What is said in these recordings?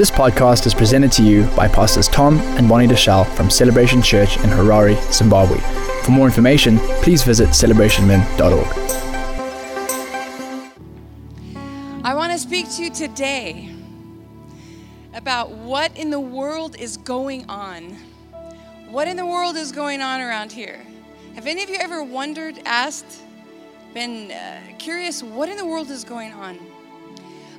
This podcast is presented to you by Pastors Tom and Bonnie Deuschle from Celebration Church in Harare, Zimbabwe. For more information, please visit celebrationmen.org. I want to speak to you today about what in the world is going on. What in the world is going on around here? Have any of you ever wondered, asked, been uh, curious what in the world is going on?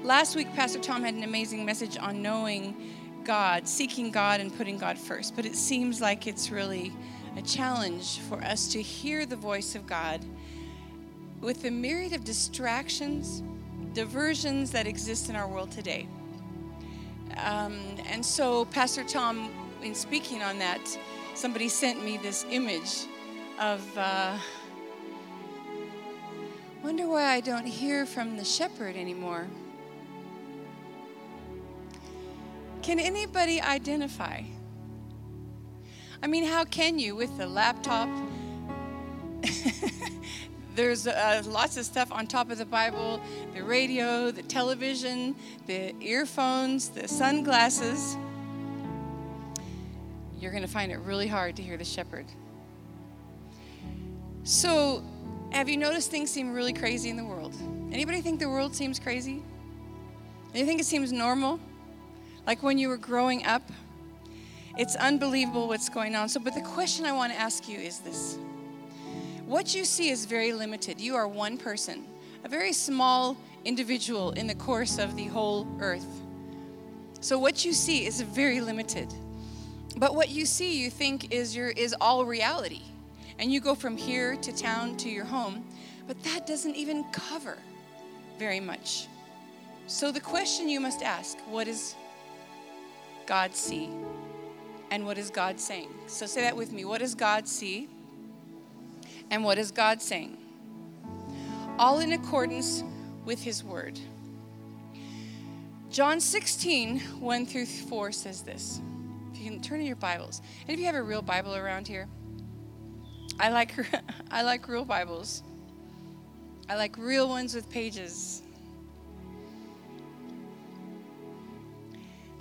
Last week, Pastor Tom had an amazing message on knowing God, seeking God, and putting God first. But it seems like it's really a challenge for us to hear the voice of God with the myriad of distractions, diversions that exist in our world today. Um, and so, Pastor Tom, in speaking on that, somebody sent me this image of. Uh, wonder why I don't hear from the shepherd anymore. Can anybody identify? I mean, how can you with the laptop? There's uh, lots of stuff on top of the Bible the radio, the television, the earphones, the sunglasses. You're going to find it really hard to hear the shepherd. So, have you noticed things seem really crazy in the world? Anybody think the world seems crazy? You think it seems normal? Like when you were growing up? It's unbelievable what's going on. So, but the question I want to ask you is this What you see is very limited. You are one person, a very small individual in the course of the whole earth. So, what you see is very limited. But what you see, you think is your is all reality. And you go from here to town to your home, but that doesn't even cover very much. So the question you must ask, what is God see? And what is God saying? So say that with me. What does God see? And what is God saying? All in accordance with His Word. John 16, 1 through 4 says this. If you can turn in your Bibles. And if you have a real Bible around here, I like, I like real Bibles. I like real ones with pages.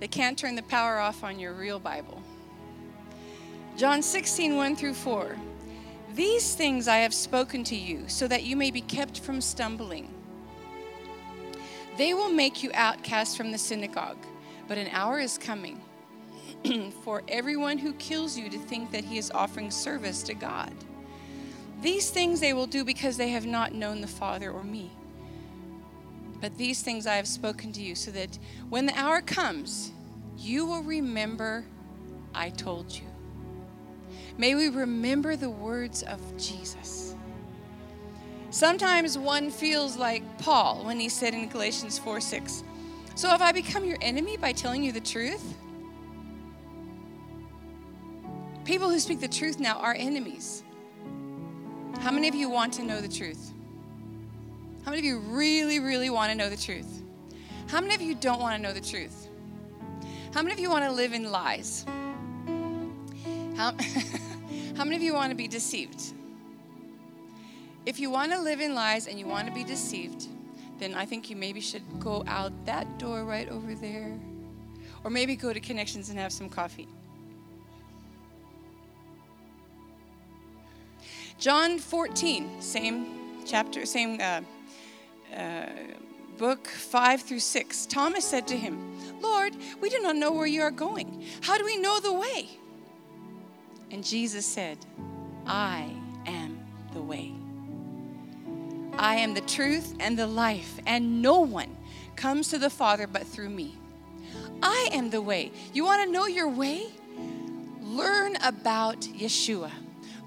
They can't turn the power off on your real Bible. John 16, 1 through 4. These things I have spoken to you, so that you may be kept from stumbling. They will make you outcast from the synagogue, but an hour is coming for everyone who kills you to think that he is offering service to God. These things they will do because they have not known the Father or me. But these things I have spoken to you, so that when the hour comes, you will remember I told you. May we remember the words of Jesus. Sometimes one feels like Paul when he said in Galatians 4 6, So have I become your enemy by telling you the truth? People who speak the truth now are enemies. How many of you want to know the truth? How many of you really, really want to know the truth? How many of you don't want to know the truth? How many of you want to live in lies? How, how many of you want to be deceived? If you want to live in lies and you want to be deceived, then I think you maybe should go out that door right over there. Or maybe go to Connections and have some coffee. John 14, same chapter, same uh, uh, book, 5 through 6. Thomas said to him, Lord, we do not know where you are going. How do we know the way? And Jesus said, I am the way. I am the truth and the life, and no one comes to the Father but through me. I am the way. You want to know your way? Learn about Yeshua.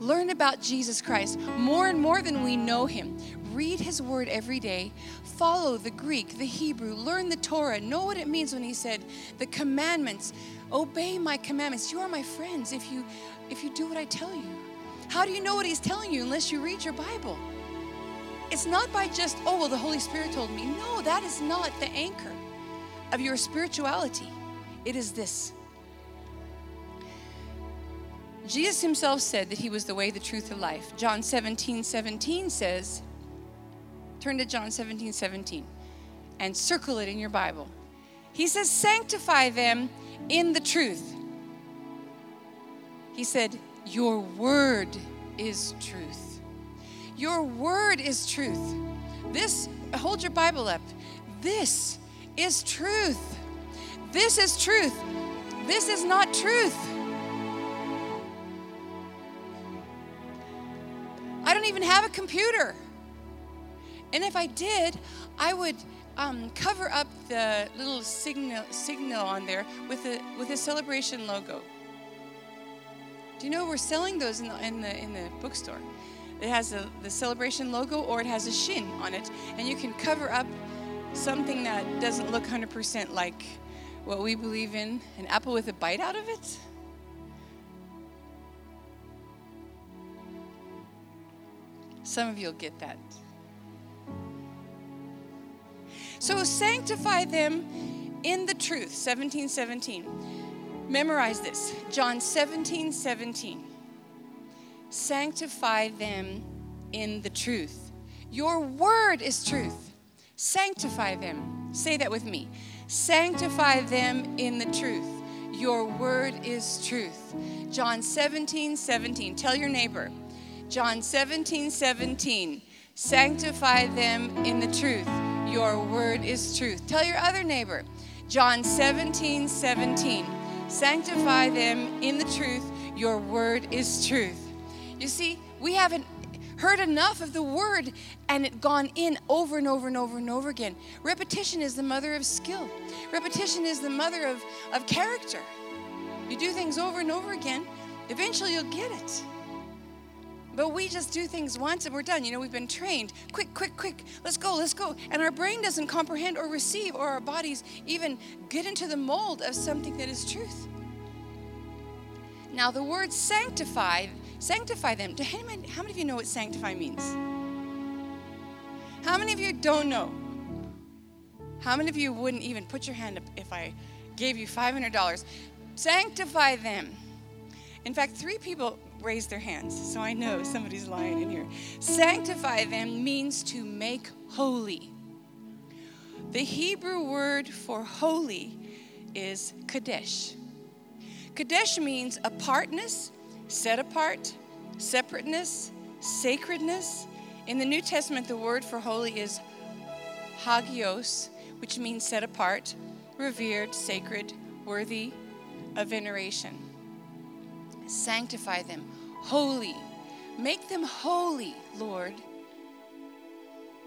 Learn about Jesus Christ more and more than we know him. Read his word every day. Follow the Greek, the Hebrew. Learn the Torah. Know what it means when he said, the commandments. Obey my commandments. You are my friends if you if you do what I tell you. How do you know what he's telling you unless you read your Bible? It's not by just, oh, well, the Holy Spirit told me. No, that is not the anchor of your spirituality. It is this Jesus himself said that he was the way, the truth, the life. John 17 17 says, turn to John 17 17 and circle it in your Bible. He says, Sanctify them in the truth. He said, Your word is truth. Your word is truth. This, hold your Bible up. This is truth. This is truth. This is not truth. I don't even have a computer. And if I did, I would um, cover up the little signal signal on there with a with a celebration logo. Do you know we're selling those in the in the, in the bookstore? It has a, the celebration logo or it has a shin on it, and you can cover up something that doesn't look 100% like what we believe in an apple with a bite out of it. Some of you will get that. So sanctify them in the truth. 17 17. Memorize this. John 17 17. Sanctify them in the truth. Your word is truth. Sanctify them. Say that with me. Sanctify them in the truth. Your word is truth. John 17 17. Tell your neighbor. John 17 17. Sanctify them in the truth. Your word is truth. Tell your other neighbor, John 17, 17. Sanctify them in the truth. Your word is truth. You see, we haven't heard enough of the word and it gone in over and over and over and over again. Repetition is the mother of skill, repetition is the mother of, of character. You do things over and over again, eventually you'll get it. But we just do things once and we're done. You know, we've been trained. Quick, quick, quick. Let's go, let's go. And our brain doesn't comprehend or receive, or our bodies even get into the mold of something that is truth. Now, the word sanctify, sanctify them. How many of you know what sanctify means? How many of you don't know? How many of you wouldn't even put your hand up if I gave you $500? Sanctify them. In fact, three people raise their hands, so I know somebody's lying in here. Sanctify them means to make holy. The Hebrew word for holy is kadesh. Kadesh means apartness, set apart, separateness, sacredness. In the New Testament, the word for holy is hagios, which means set apart, revered, sacred, worthy of veneration. Sanctify them, holy. Make them holy, Lord.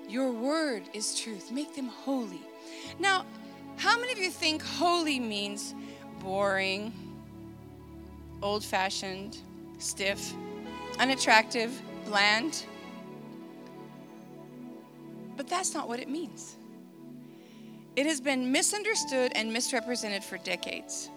Your word is truth. Make them holy. Now, how many of you think holy means boring, old fashioned, stiff, unattractive, bland? But that's not what it means. It has been misunderstood and misrepresented for decades.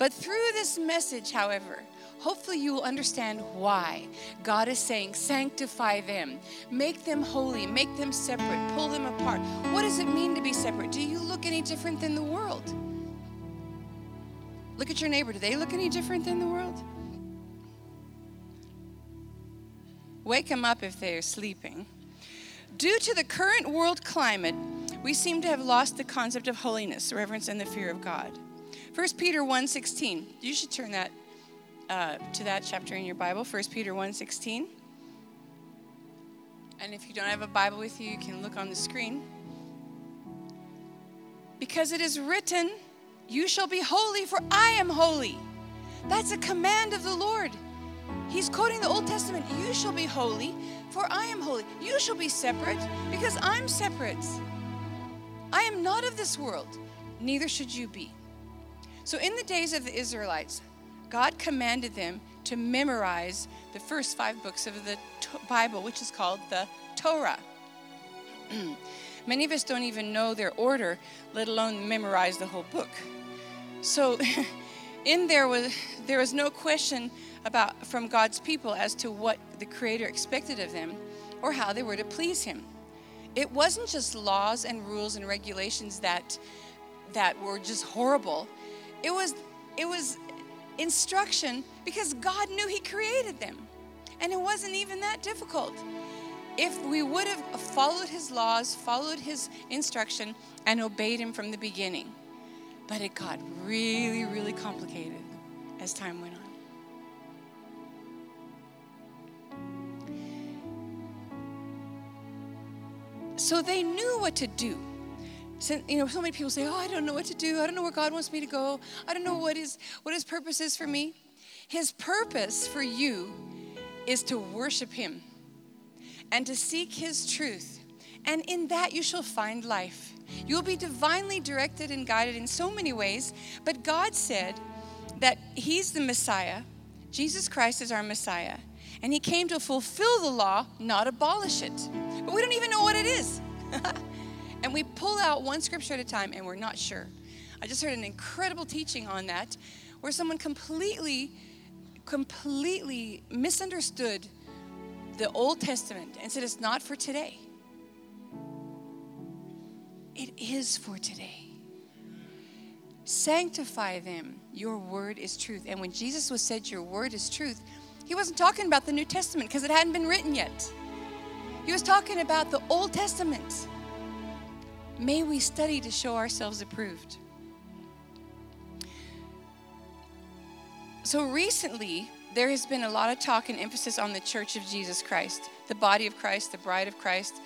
But through this message, however, hopefully you will understand why God is saying, sanctify them, make them holy, make them separate, pull them apart. What does it mean to be separate? Do you look any different than the world? Look at your neighbor. Do they look any different than the world? Wake them up if they are sleeping. Due to the current world climate, we seem to have lost the concept of holiness, reverence, and the fear of God. 1 Peter 1:16. You should turn that uh, to that chapter in your Bible, 1 Peter 1:16. And if you don't have a Bible with you, you can look on the screen. Because it is written, You shall be holy, for I am holy. That's a command of the Lord. He's quoting the Old Testament. You shall be holy, for I am holy. You shall be separate, because I'm separate. I am not of this world, neither should you be. So, in the days of the Israelites, God commanded them to memorize the first five books of the Bible, which is called the Torah. Many of us don't even know their order, let alone memorize the whole book. So, in there was there was no question about from God's people as to what the Creator expected of them or how they were to please Him. It wasn't just laws and rules and regulations that that were just horrible. It was it was instruction because God knew He created them. And it wasn't even that difficult. If we would have followed His laws, followed His instruction, and obeyed Him from the beginning. But it got really, really complicated as time went on. So they knew what to do. You know, so many people say, "Oh, I don't know what to do. I don't know where God wants me to go. I don't know what his what his purpose is for me." His purpose for you is to worship him and to seek his truth. And in that you shall find life. You will be divinely directed and guided in so many ways, but God said that he's the Messiah. Jesus Christ is our Messiah. And he came to fulfill the law, not abolish it. But we don't even know what it is. and we pull out one scripture at a time and we're not sure. I just heard an incredible teaching on that where someone completely, completely misunderstood the Old Testament and said it's not for today. It is for today. Sanctify them. Your word is truth. And when Jesus was said, Your word is truth, he wasn't talking about the New Testament because it hadn't been written yet. He was talking about the Old Testament. May we study to show ourselves approved. So recently, there has been a lot of talk and emphasis on the Church of Jesus Christ, the body of Christ, the bride of Christ,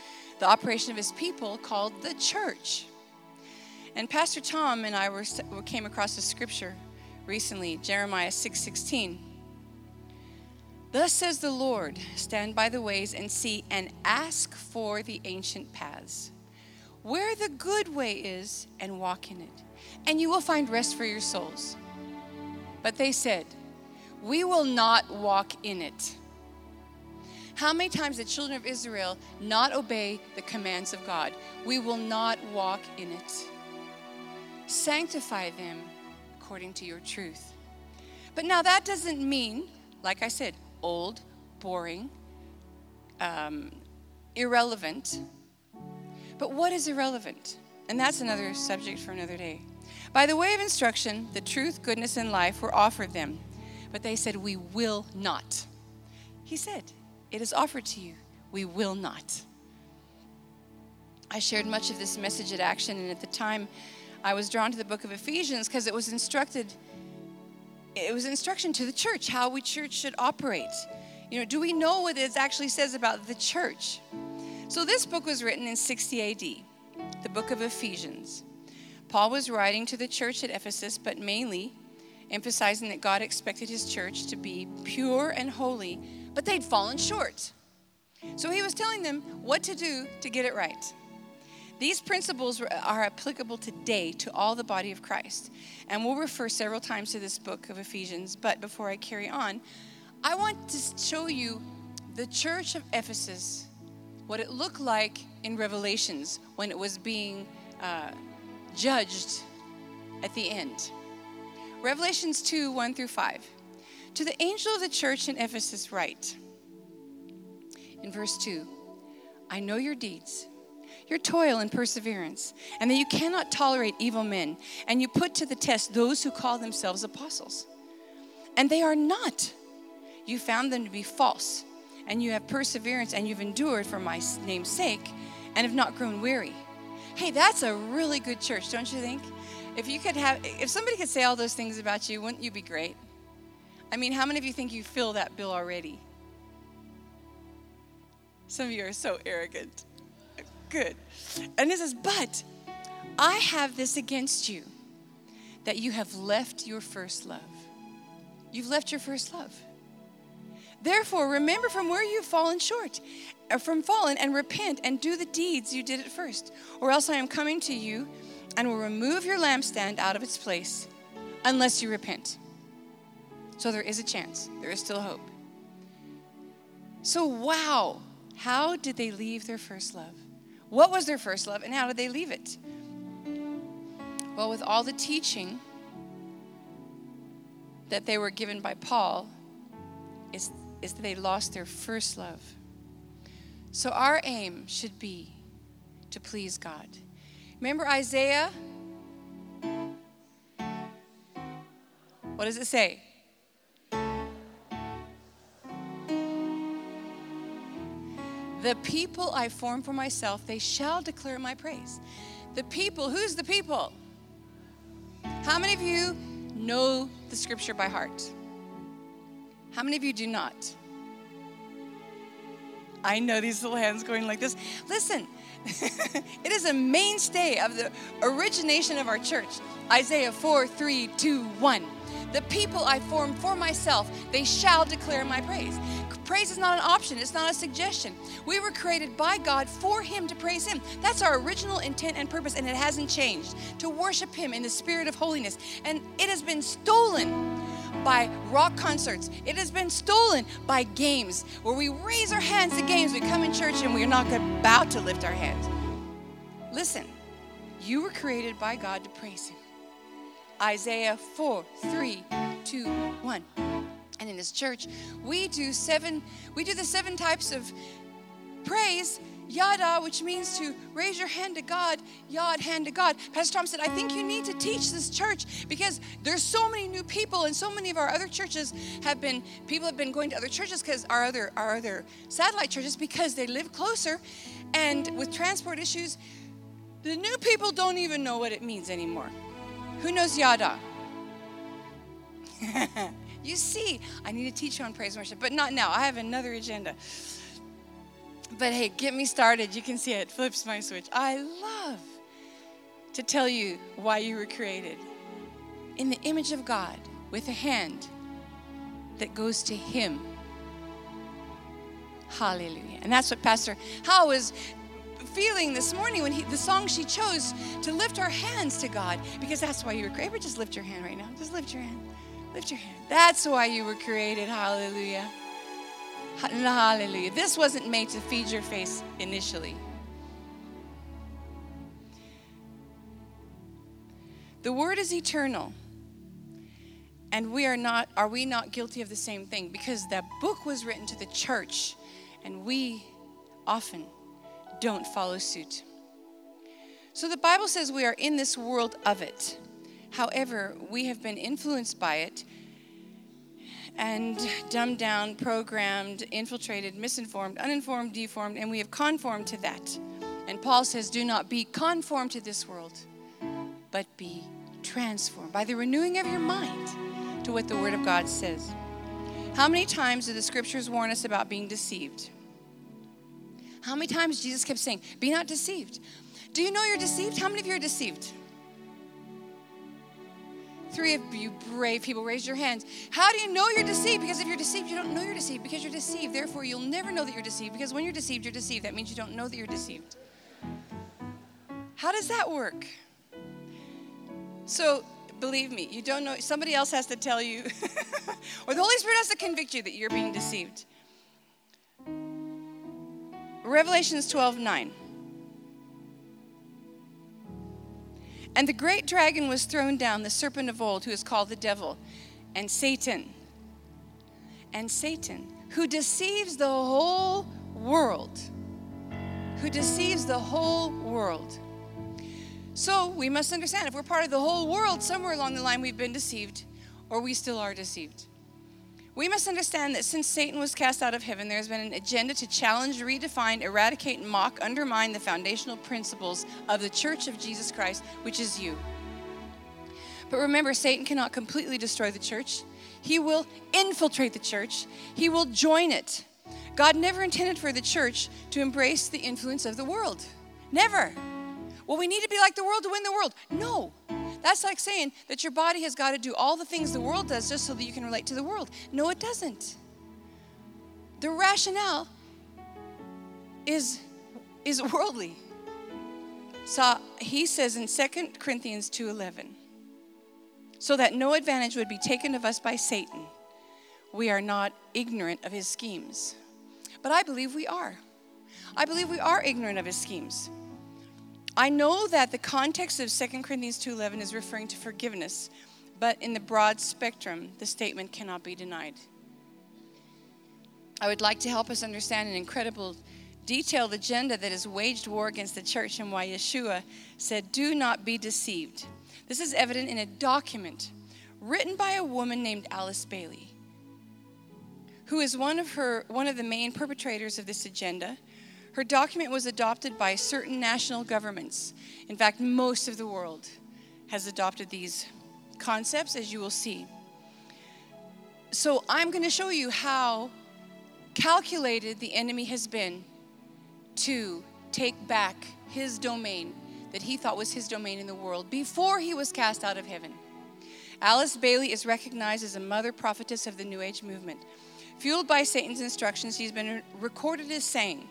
the operation of his people called the church. And Pastor Tom and I were, came across a scripture recently, Jeremiah 6:16. Thus says the Lord, stand by the ways and see and ask for the ancient paths, where the good way is, and walk in it, and you will find rest for your souls. But they said, We will not walk in it. How many times did children of Israel not obey the commands of God? We will not walk in it. Sanctify them according to your truth. But now that doesn't mean, like I said, old, boring, um, irrelevant. But what is irrelevant? And that's another subject for another day. By the way of instruction, the truth, goodness, and life were offered them. But they said, We will not. He said, It is offered to you. We will not. I shared much of this message at Action, and at the time, I was drawn to the book of Ephesians because it was instructed it was instruction to the church how we church should operate. You know, do we know what it actually says about the church? So this book was written in 60 AD, the book of Ephesians. Paul was writing to the church at Ephesus, but mainly emphasizing that God expected his church to be pure and holy, but they'd fallen short. So he was telling them what to do to get it right. These principles are applicable today to all the body of Christ. And we'll refer several times to this book of Ephesians. But before I carry on, I want to show you the church of Ephesus, what it looked like in Revelations when it was being uh, judged at the end. Revelations 2 1 through 5. To the angel of the church in Ephesus, write in verse 2 I know your deeds your toil and perseverance, and that you cannot tolerate evil men, and you put to the test those who call themselves apostles. And they are not. You found them to be false, and you have perseverance, and you've endured for my name's sake, and have not grown weary. Hey, that's a really good church, don't you think? If you could have, if somebody could say all those things about you, wouldn't you be great? I mean, how many of you think you fill that bill already? Some of you are so arrogant good. And it says, But I have this against you, that you have left your first love. You've left your first love. Therefore, remember from where you've fallen short, or uh, from fallen, and repent and do the deeds you did at first. Or else I am coming to you and will remove your lampstand out of its place unless you repent. So there is a chance, there is still hope. So, wow, how did they leave their first love? What was their first love and how did they leave it? Well, with all the teaching that they were given by Paul, is, is that they lost their first love. So our aim should be to please God. Remember Isaiah? What does it say? The people I form for myself, they shall declare my praise. The people, who's the people? How many of you know the scripture by heart? How many of you do not? I know these little hands going like this. Listen, it is a mainstay of the origination of our church. Isaiah 4 3 2 1. The people I formed for myself, they shall declare my praise. Praise is not an option, it's not a suggestion. We were created by God for Him to praise Him. That's our original intent and purpose, and it hasn't changed. To worship Him in the spirit of holiness. And it has been stolen by rock concerts. It has been stolen by games where we raise our hands to games. We come in church and we're not about to lift our hands. Listen, you were created by God to praise Him. Isaiah 4 3 2 1. And in this church, we do seven, we do the seven types of praise Yada, which means to raise your hand to God, Yad, hand to God. Pastor Tom said, I think you need to teach this church because there's so many new people, and so many of our other churches have been, people have been going to other churches because our other, our other satellite churches because they live closer. And with transport issues, the new people don't even know what it means anymore. Who knows Yada? you see, I need to teach you on praise and worship, but not now. I have another agenda. But hey, get me started. You can see it flips my switch. I love to tell you why you were created in the image of God with a hand that goes to Him. Hallelujah. And that's what Pastor Hal was feeling this morning when he, the song she chose to lift our hands to God, because that's why you were created. Just lift your hand right now. Just lift your hand. Lift your hand. That's why you were created. Hallelujah. Hallelujah. This wasn't made to feed your face initially. The word is eternal. And we are not are we not guilty of the same thing because that book was written to the church and we often don't follow suit. So the Bible says we are in this world of it. However, we have been influenced by it and dumbed down, programmed, infiltrated, misinformed, uninformed, deformed, and we have conformed to that. And Paul says, Do not be conformed to this world, but be transformed by the renewing of your mind to what the Word of God says. How many times do the scriptures warn us about being deceived? How many times Jesus kept saying, Be not deceived? Do you know you're deceived? How many of you are deceived? Three of you brave people, raise your hands. How do you know you're deceived? Because if you're deceived, you don't know you're deceived because you're deceived. Therefore, you'll never know that you're deceived because when you're deceived, you're deceived. That means you don't know that you're deceived. How does that work? So, believe me, you don't know. Somebody else has to tell you, or the Holy Spirit has to convict you that you're being deceived. Revelations 12 9. And the great dragon was thrown down, the serpent of old, who is called the devil, and Satan. And Satan, who deceives the whole world. Who deceives the whole world. So we must understand if we're part of the whole world, somewhere along the line we've been deceived, or we still are deceived. We must understand that since Satan was cast out of heaven, there has been an agenda to challenge, redefine, eradicate, mock, undermine the foundational principles of the church of Jesus Christ, which is you. But remember, Satan cannot completely destroy the church. He will infiltrate the church, he will join it. God never intended for the church to embrace the influence of the world. Never. Well, we need to be like the world to win the world. No. That's like saying that your body has got to do all the things the world does just so that you can relate to the world. No, it doesn't. The rationale is, is worldly. So he says in 2 Corinthians 2:11, so that no advantage would be taken of us by Satan, we are not ignorant of his schemes. But I believe we are. I believe we are ignorant of his schemes. I know that the context of 2 Corinthians 2:11 is referring to forgiveness, but in the broad spectrum, the statement cannot be denied. I would like to help us understand an incredible detailed agenda that has waged war against the church and why Yeshua said, "Do not be deceived." This is evident in a document written by a woman named Alice Bailey, who is one of her one of the main perpetrators of this agenda her document was adopted by certain national governments. In fact, most of the world has adopted these concepts, as you will see. So I'm going to show you how calculated the enemy has been to take back his domain that he thought was his domain in the world before he was cast out of heaven. Alice Bailey is recognized as a mother prophetess of the New Age movement. Fueled by Satan's instructions, she's been recorded as saying,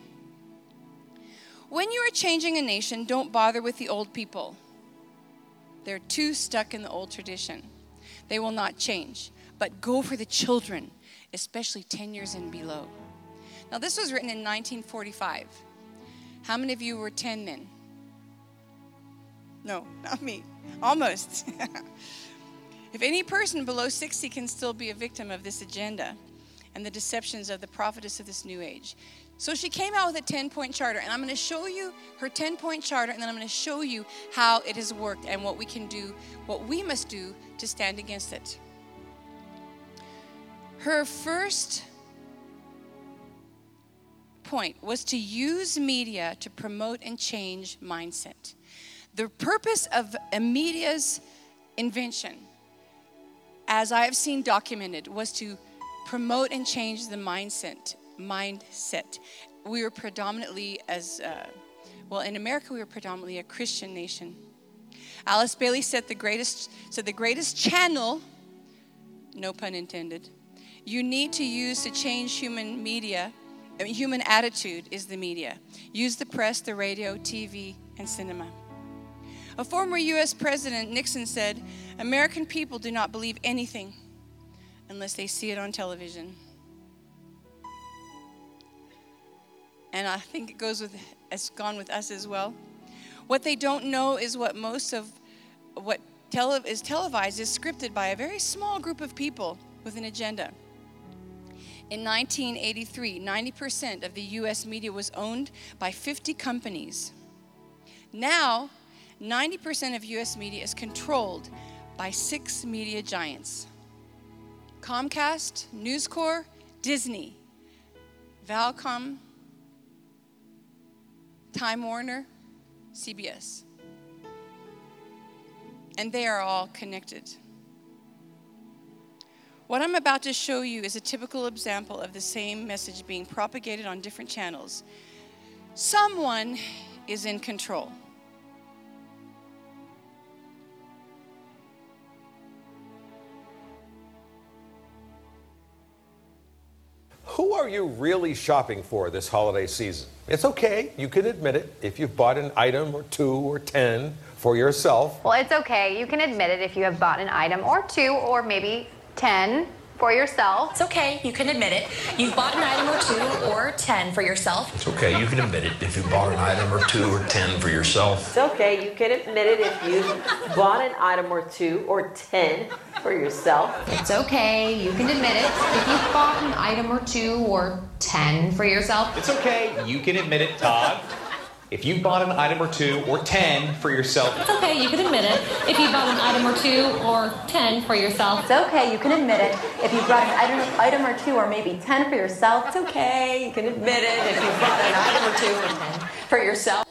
When you are changing a nation, don't bother with the old people. They're too stuck in the old tradition. They will not change, but go for the children, especially 10 years and below. Now, this was written in 1945. How many of you were 10 then? No, not me. Almost. if any person below 60 can still be a victim of this agenda and the deceptions of the prophetess of this new age. So she came out with a 10 point charter, and I'm going to show you her 10 point charter, and then I'm going to show you how it has worked and what we can do, what we must do to stand against it. Her first point was to use media to promote and change mindset. The purpose of a media's invention, as I have seen documented, was to promote and change the mindset. Mindset. We were predominantly as uh, well in America. We were predominantly a Christian nation. Alice Bailey said the greatest said the greatest channel, no pun intended, you need to use to change human media, I mean, human attitude is the media. Use the press, the radio, TV, and cinema. A former US President, Nixon, said, American people do not believe anything unless they see it on television. And I think it goes with, it's gone with us as well. What they don't know is what most of what tele, is televised is scripted by a very small group of people with an agenda. In 1983, 90% of the US media was owned by 50 companies. Now, 90% of US media is controlled by six media giants Comcast, News Corp, Disney, Viacom, Time Warner, CBS. And they are all connected. What I'm about to show you is a typical example of the same message being propagated on different channels. Someone is in control. Who are you really shopping for this holiday season? It's okay, you can admit it. If you've bought an item or two or ten for yourself. Well, it's okay, you can admit it if you have bought an item or two or maybe 10 for yourself. It's okay, you can admit it. You've bought an item or two or 10 for yourself. It's okay, you can admit it if you bought an item or two or 10 for yourself. It's okay, you can admit it if you bought an item or two or 10 for yourself. It's okay, you can admit it if you've bought an item or two or 10 for yourself. It's okay, you can admit it, Todd. If you bought an item or two or 10 for yourself, It's okay, you can admit it. If you bought an item or two or 10 for yourself. It's okay, you can admit it. If you bought an item, item or two or maybe 10 for yourself, It's okay, you can admit it if you bought an item or two or 10 for yourself.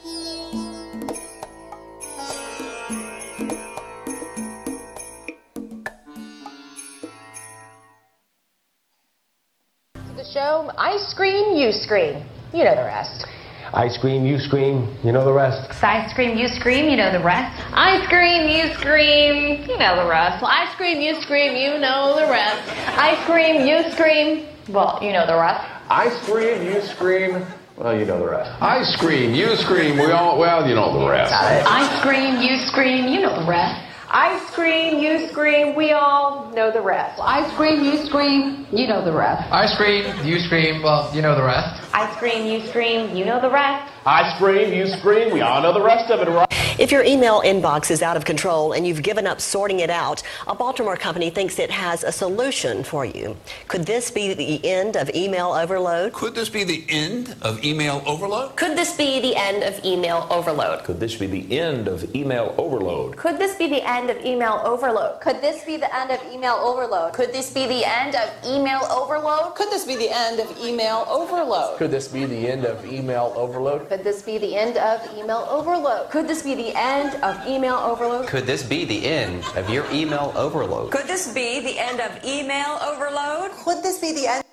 The show, I scream, you scream. You know the rest. I scream, you scream, you know the rest. I scream, you scream, you know the rest. I scream, you scream, you know the rest. I scream, you scream, you know the rest. I scream, you scream, well, you know the rest. I scream, you scream, well, you know the rest. I scream, you scream, we all, well, you know the rest. I scream, you scream, you know the rest. I scream, you scream, we all know the rest. I scream, you scream, you know the rest. I scream, you scream, well, you know the rest. I scream, you scream, you know the rest. I scream, you scream, we all know the rest of it, right? If your email inbox is out of control and you've given up sorting it out, a Baltimore company thinks it has a solution for you. Could this be the end of email overload? Could this be the end of email overload? Could this be the end of email overload? Could this be the end of email overload? Could this be the end of email overload? Could this be the end of email overload? Could this be the end of email overload? Could this be the end of email overload? Could this be the end of email overload? Could this be the end of email overload? Could this be the end of email overload? Could this be the end of your email overload? Could this be the end of email overload? Could this be the end?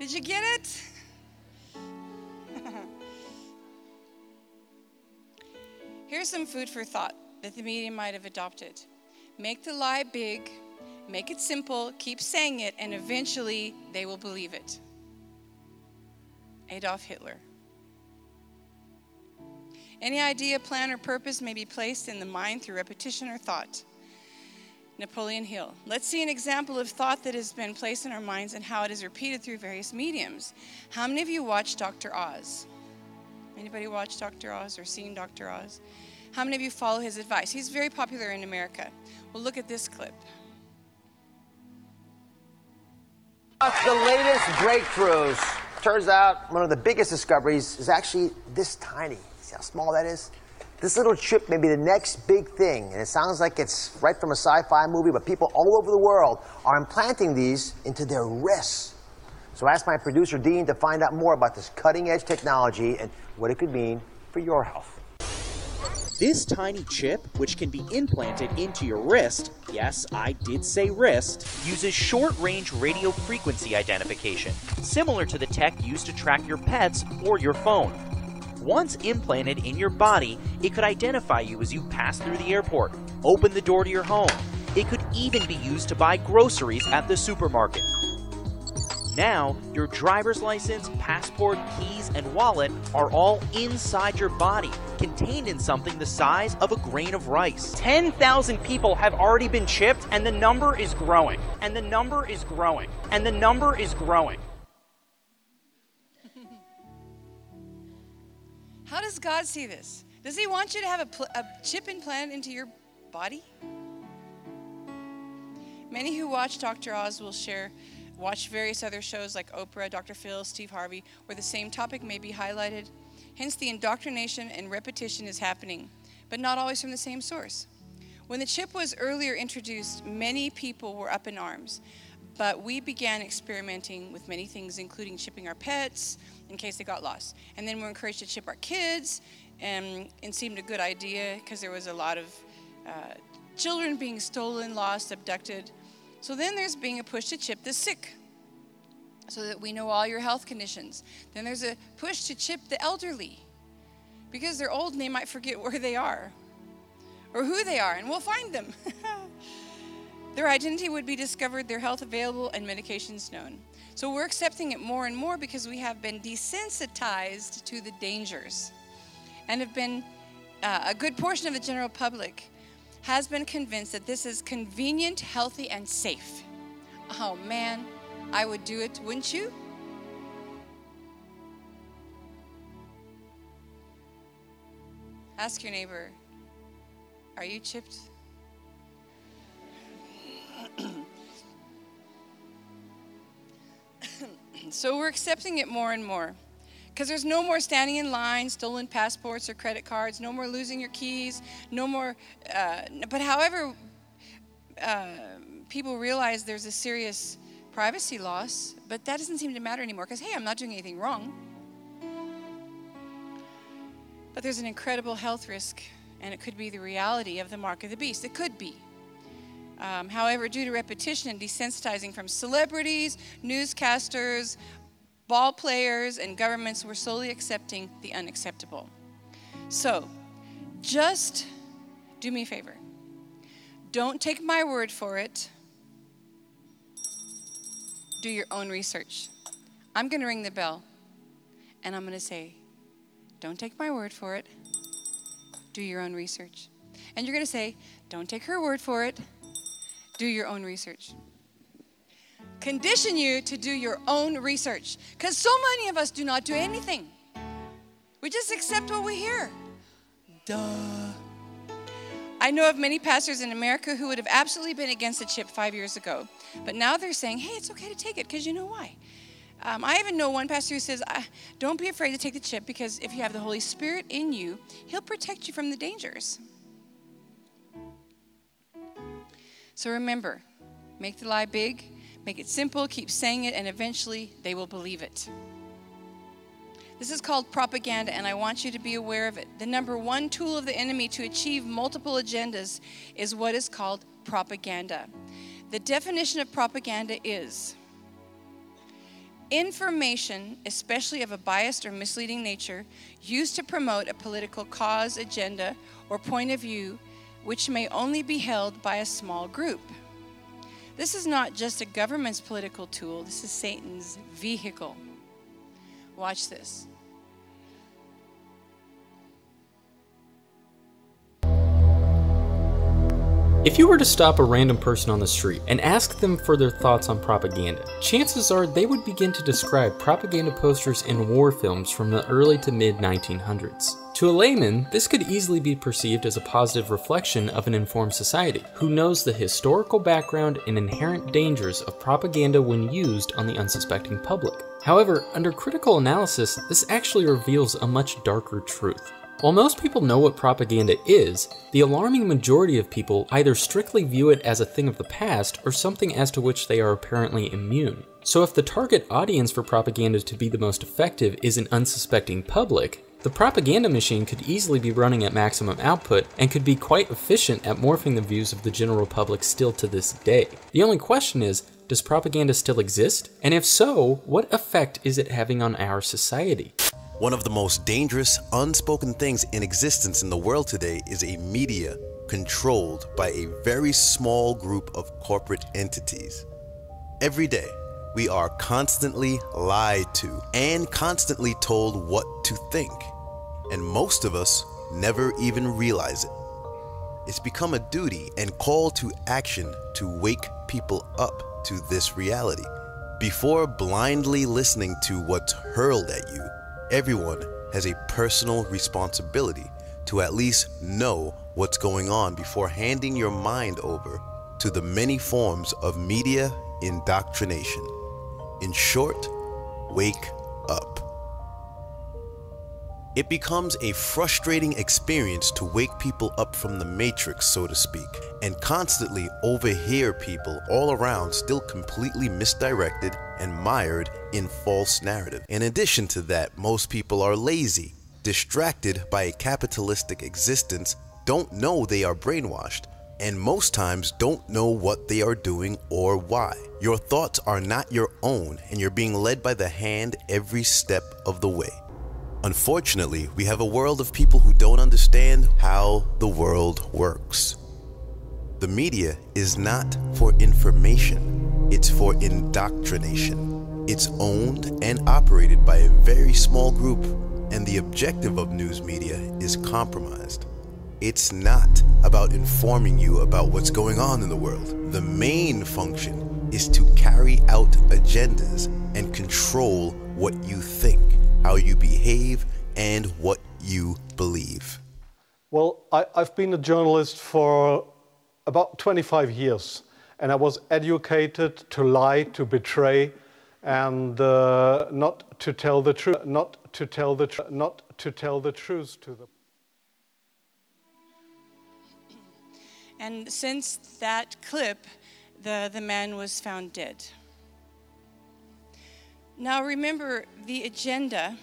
Did you get it? Here's some food for thought that the media might have adopted. Make the lie big, make it simple, keep saying it, and eventually they will believe it. Adolf Hitler. Any idea, plan, or purpose may be placed in the mind through repetition or thought. Napoleon Hill. Let's see an example of thought that has been placed in our minds and how it is repeated through various mediums. How many of you watch Dr. Oz? Anybody watch Dr. Oz or seen Dr. Oz? How many of you follow his advice? He's very popular in America. Well, look at this clip. The latest breakthroughs. Turns out one of the biggest discoveries is actually this tiny. See how small that is? This little chip may be the next big thing, and it sounds like it's right from a sci fi movie, but people all over the world are implanting these into their wrists. So I asked my producer, Dean, to find out more about this cutting edge technology and what it could mean for your health. This tiny chip, which can be implanted into your wrist, yes, I did say wrist, uses short range radio frequency identification, similar to the tech used to track your pets or your phone. Once implanted in your body, it could identify you as you pass through the airport, open the door to your home. It could even be used to buy groceries at the supermarket. Now, your driver's license, passport, keys, and wallet are all inside your body, contained in something the size of a grain of rice. 10,000 people have already been chipped, and the number is growing. And the number is growing. And the number is growing. How does God see this? Does He want you to have a, pl- a chip implanted into your body? Many who watch Dr. Oz will share, watch various other shows like Oprah, Dr. Phil, Steve Harvey, where the same topic may be highlighted. Hence, the indoctrination and repetition is happening, but not always from the same source. When the chip was earlier introduced, many people were up in arms, but we began experimenting with many things, including chipping our pets in case they got lost. And then we were encouraged to chip our kids, and it seemed a good idea because there was a lot of uh, children being stolen, lost, abducted. So then there's being a push to chip the sick so that we know all your health conditions. Then there's a push to chip the elderly because they're old and they might forget where they are or who they are, and we'll find them. their identity would be discovered, their health available, and medications known. So we're accepting it more and more because we have been desensitized to the dangers and have been, uh, a good portion of the general public has been convinced that this is convenient, healthy, and safe. Oh man, I would do it, wouldn't you? Ask your neighbor, are you chipped? so we're accepting it more and more. Because there's no more standing in line, stolen passports or credit cards, no more losing your keys, no more. Uh, but however, uh, people realize there's a serious privacy loss, but that doesn't seem to matter anymore because, hey, I'm not doing anything wrong. But there's an incredible health risk, and it could be the reality of the mark of the beast. It could be. Um, however, due to repetition and desensitizing from celebrities, newscasters, ball players, and governments, we're slowly accepting the unacceptable. So, just do me a favor. Don't take my word for it. Do your own research. I'm going to ring the bell and I'm going to say, Don't take my word for it. Do your own research. And you're going to say, Don't take her word for it do your own research. Condition you to do your own research. Because so many of us do not do anything, we just accept what we hear. Duh. I know of many pastors in America who would have absolutely been against the chip five years ago, but now they're saying, hey, it's okay to take it because you know why. Um, I even know one pastor who says, don't be afraid to take the chip because if you have the Holy Spirit in you, He'll protect you from the dangers. So remember, make the lie big, make it simple, keep saying it, and eventually they will believe it. This is called propaganda, and I want you to be aware of it. The number one tool of the enemy to achieve multiple agendas is what is called propaganda. The definition of propaganda is information, especially of a biased or misleading nature, used to promote a political cause, agenda, or point of view which may only be held by a small group. This is not just a government's political tool, this is Satan's vehicle. Watch this. If you were to stop a random person on the street and ask them for their thoughts on propaganda, chances are they would begin to describe propaganda posters in war films from the early to mid 1900s. To a layman, this could easily be perceived as a positive reflection of an informed society who knows the historical background and inherent dangers of propaganda when used on the unsuspecting public. However, under critical analysis, this actually reveals a much darker truth. While most people know what propaganda is, the alarming majority of people either strictly view it as a thing of the past or something as to which they are apparently immune. So if the target audience for propaganda to be the most effective is an unsuspecting public, the propaganda machine could easily be running at maximum output and could be quite efficient at morphing the views of the general public still to this day. The only question is, does propaganda still exist? And if so, what effect is it having on our society? One of the most dangerous, unspoken things in existence in the world today is a media controlled by a very small group of corporate entities. Every day, we are constantly lied to and constantly told what to think, and most of us never even realize it. It's become a duty and call to action to wake people up to this reality. Before blindly listening to what's hurled at you, everyone has a personal responsibility to at least know what's going on before handing your mind over to the many forms of media indoctrination. In short, wake up. It becomes a frustrating experience to wake people up from the matrix, so to speak, and constantly overhear people all around still completely misdirected and mired in false narrative. In addition to that, most people are lazy, distracted by a capitalistic existence, don't know they are brainwashed, and most times don't know what they are doing or why. Your thoughts are not your own, and you're being led by the hand every step of the way. Unfortunately, we have a world of people who don't understand how the world works. The media is not for information, it's for indoctrination. It's owned and operated by a very small group, and the objective of news media is compromised. It's not about informing you about what's going on in the world. The main function is to carry out agendas and control what you think how you behave, and what you believe? Well, I, have been a journalist for about 25 years, and I was educated to lie, to betray, and uh, not to tell the truth, not to tell the tr- not to tell the truth to them. And since that clip, the, the man was found dead. Now, remember, the agenda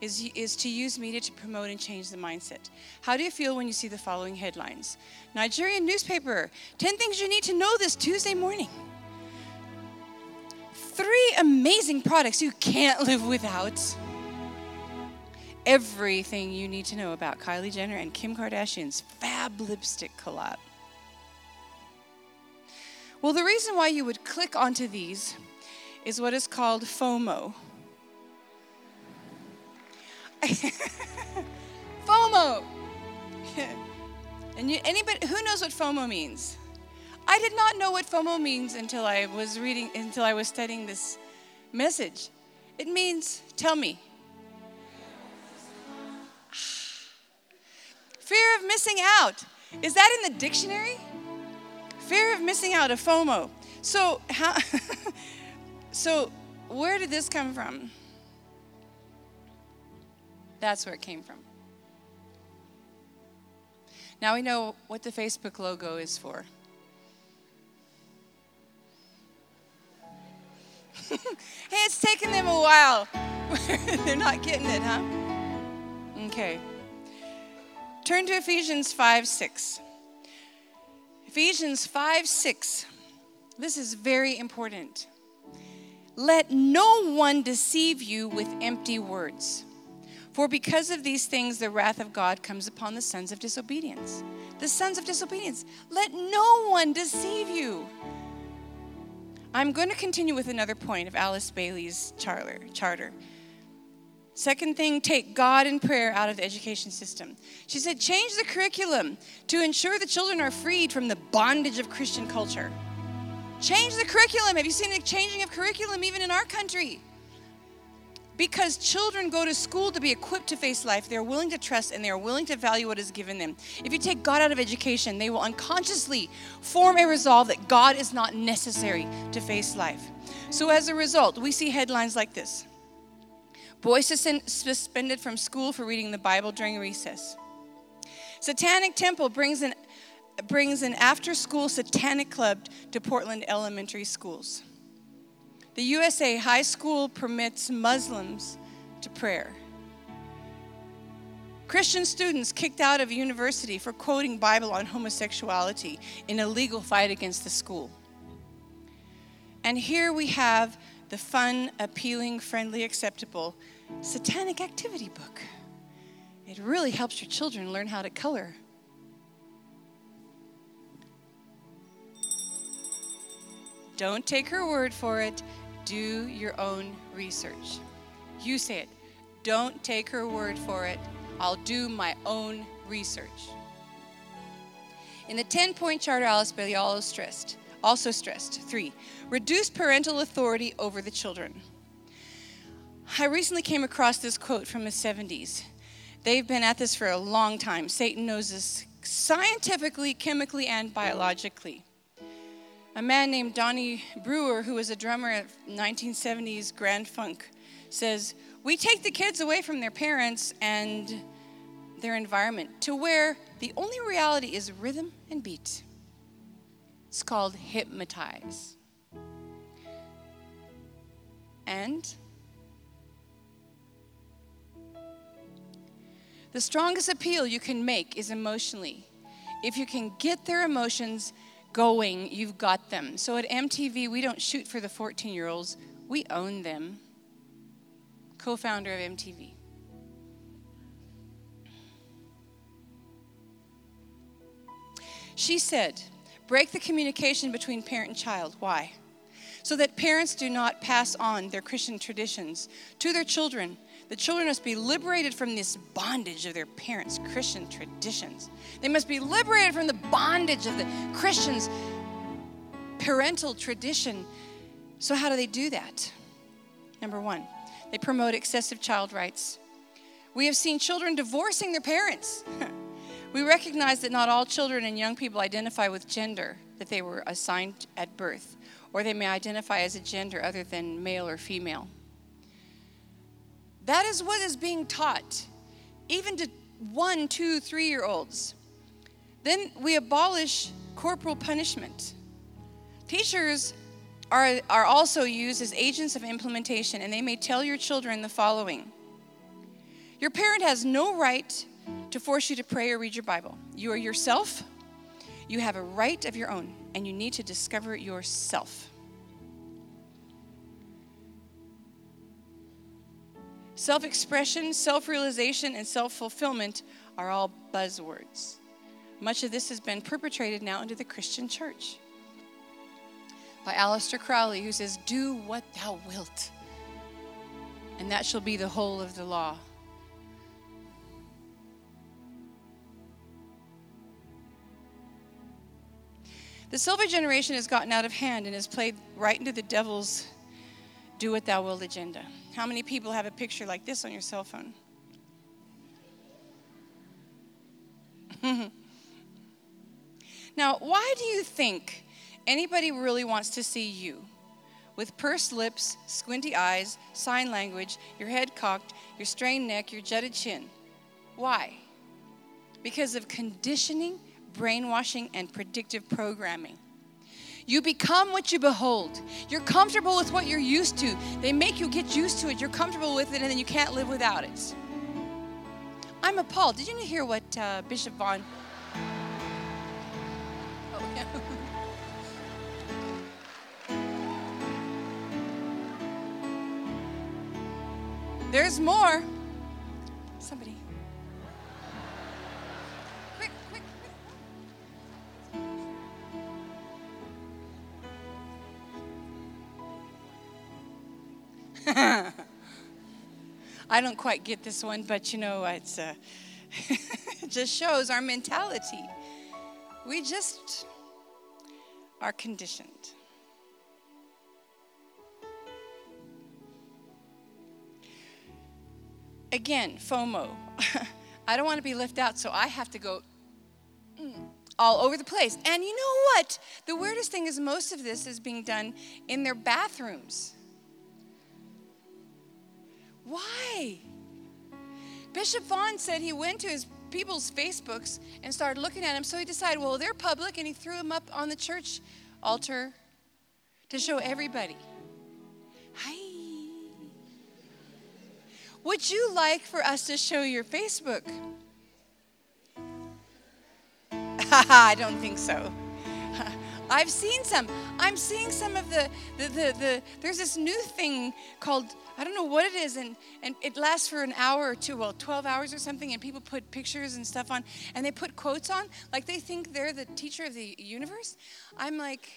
is, is to use media to promote and change the mindset. How do you feel when you see the following headlines? Nigerian newspaper 10 things you need to know this Tuesday morning. Three amazing products you can't live without. Everything you need to know about Kylie Jenner and Kim Kardashian's fab lipstick collab. Well, the reason why you would click onto these is what is called FOMO. FOMO. and you, anybody who knows what FOMO means? I did not know what FOMO means until I was reading, until I was studying this message. It means, tell me. Fear of missing out. Is that in the dictionary? Fear of missing out, a FOMO. So, how, So, where did this come from? That's where it came from. Now we know what the Facebook logo is for. hey, it's taken them a while. They're not getting it, huh? Okay. Turn to Ephesians 5 6. Ephesians 5 6. This is very important. Let no one deceive you with empty words. For because of these things, the wrath of God comes upon the sons of disobedience. The sons of disobedience. Let no one deceive you. I'm going to continue with another point of Alice Bailey's charter. Second thing, take God and prayer out of the education system. She said, change the curriculum to ensure the children are freed from the bondage of Christian culture. Change the curriculum. Have you seen the changing of curriculum even in our country? Because children go to school to be equipped to face life, they're willing to trust and they're willing to value what is given them. If you take God out of education, they will unconsciously form a resolve that God is not necessary to face life. So as a result, we see headlines like this Boy suspended from school for reading the Bible during recess. Satanic Temple brings an, brings an after school satanic club to Portland elementary schools. The USA high school permits Muslims to prayer. Christian students kicked out of university for quoting Bible on homosexuality in a legal fight against the school. And here we have the fun, appealing, friendly, acceptable satanic activity book. It really helps your children learn how to color. Don't take her word for it do your own research. You say it. Don't take her word for it. I'll do my own research. In the 10 point charter, Alice Bailey also stressed, also stressed three, reduce parental authority over the children. I recently came across this quote from the 70s. They've been at this for a long time. Satan knows this scientifically, chemically, and biologically a man named Donnie Brewer, who was a drummer at 1970s Grand Funk, says, We take the kids away from their parents and their environment to where the only reality is rhythm and beat. It's called hypnotize. And the strongest appeal you can make is emotionally. If you can get their emotions going, you've got them. So at MTV, we don't shoot for the 14 year olds, we own them. Co founder of MTV. She said, break the communication between parent and child. Why? So that parents do not pass on their Christian traditions to their children the children must be liberated from this bondage of their parents' Christian traditions. They must be liberated from the bondage of the Christians' parental tradition. So, how do they do that? Number one, they promote excessive child rights. We have seen children divorcing their parents. we recognize that not all children and young people identify with gender that they were assigned at birth, or they may identify as a gender other than male or female. That is what is being taught, even to one, two, three year olds. Then we abolish corporal punishment. Teachers are, are also used as agents of implementation, and they may tell your children the following Your parent has no right to force you to pray or read your Bible. You are yourself, you have a right of your own, and you need to discover it yourself. Self expression, self realization, and self fulfillment are all buzzwords. Much of this has been perpetrated now into the Christian church by Aleister Crowley, who says, Do what thou wilt, and that shall be the whole of the law. The selfie generation has gotten out of hand and has played right into the devil's do what thou wilt agenda. How many people have a picture like this on your cell phone? now, why do you think anybody really wants to see you? With pursed lips, squinty eyes, sign language, your head cocked, your strained neck, your jutted chin. Why? Because of conditioning, brainwashing, and predictive programming. You become what you behold. You're comfortable with what you're used to. They make you get used to it. You're comfortable with it, and then you can't live without it. I'm appalled. Did you hear what uh, Bishop Vaughn? There's more. I don't quite get this one, but you know, it's uh, it just shows our mentality. We just are conditioned. Again, FOMO. I don't want to be left out, so I have to go mm, all over the place. And you know what? The weirdest thing is most of this is being done in their bathrooms. Why? Bishop Vaughn said he went to his people's Facebooks and started looking at them, so he decided, well, they're public, and he threw them up on the church altar to show everybody. Hi. Would you like for us to show your Facebook? I don't think so. I've seen some. I'm seeing some of the, the, the, the, there's this new thing called, I don't know what it is, and, and it lasts for an hour or two, well, 12 hours or something, and people put pictures and stuff on, and they put quotes on, like they think they're the teacher of the universe. I'm like,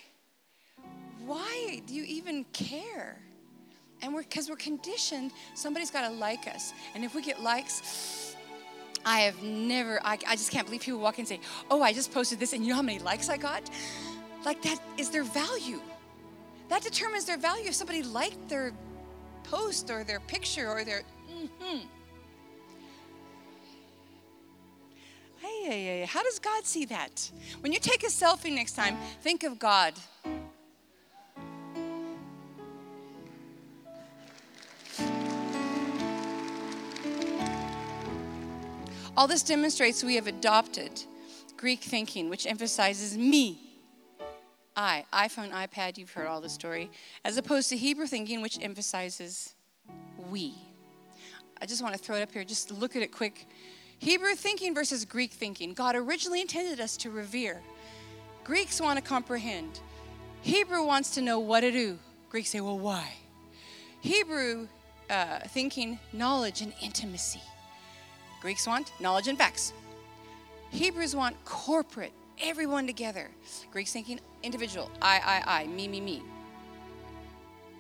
why do you even care? And we're, because we're conditioned, somebody's got to like us. And if we get likes, I have never, I, I just can't believe people walk in and say, Oh, I just posted this, and you know how many likes I got? Like, that is their value. That determines their value. If somebody liked their post or their picture or their, mm-hmm. Hey, hey, hey. How does God see that? When you take a selfie next time, think of God. All this demonstrates we have adopted Greek thinking, which emphasizes me, I, iPhone, iPad, you've heard all the story, as opposed to Hebrew thinking, which emphasizes we. I just want to throw it up here, just look at it quick. Hebrew thinking versus Greek thinking. God originally intended us to revere. Greeks want to comprehend. Hebrew wants to know what to do. Greeks say, well, why? Hebrew uh, thinking, knowledge and intimacy. Greeks want knowledge and facts. Hebrews want corporate, everyone together. Greek thinking individual, I, I, I, me, me, me.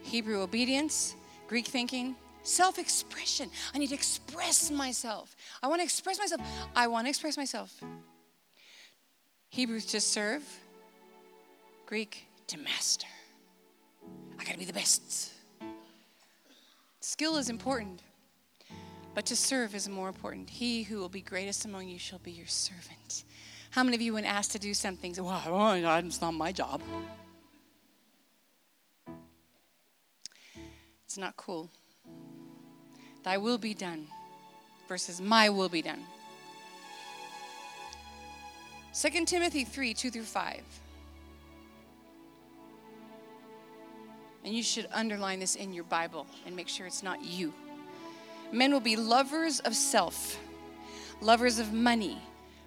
Hebrew obedience, Greek thinking, self expression. I need to express myself. I want to express myself. I want to express myself. Hebrews to serve, Greek to master. I got to be the best. Skill is important. But to serve is more important. He who will be greatest among you shall be your servant. How many of you, when asked to do something, say, Well, oh, it's not my job? It's not cool. Thy will be done versus my will be done. 2 Timothy 3 2 through 5. And you should underline this in your Bible and make sure it's not you. Men will be lovers of self, lovers of money,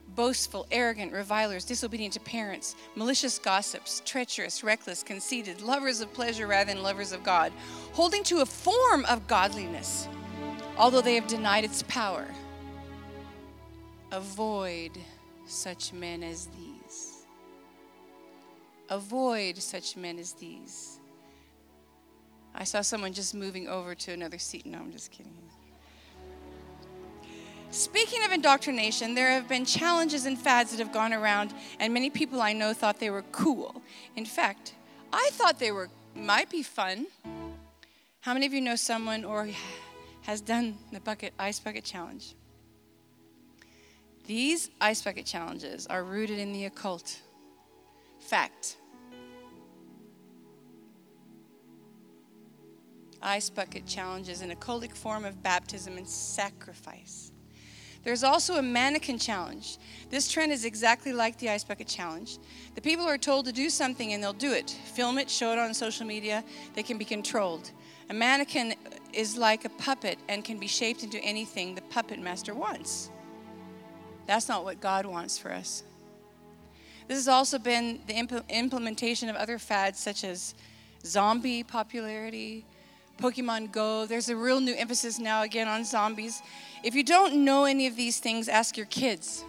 boastful, arrogant, revilers, disobedient to parents, malicious gossips, treacherous, reckless, conceited, lovers of pleasure rather than lovers of God, holding to a form of godliness, although they have denied its power. Avoid such men as these. Avoid such men as these. I saw someone just moving over to another seat. No, I'm just kidding. Speaking of indoctrination, there have been challenges and fads that have gone around, and many people I know thought they were cool. In fact, I thought they were might be fun. How many of you know someone or has done the bucket ice bucket challenge? These ice bucket challenges are rooted in the occult. Fact. Ice bucket challenge is an occultic form of baptism and sacrifice. There's also a mannequin challenge. This trend is exactly like the ice bucket challenge. The people are told to do something and they'll do it. Film it, show it on social media. They can be controlled. A mannequin is like a puppet and can be shaped into anything the puppet master wants. That's not what God wants for us. This has also been the impl- implementation of other fads such as zombie popularity, Pokemon Go. There's a real new emphasis now again on zombies. If you don't know any of these things, ask your kids.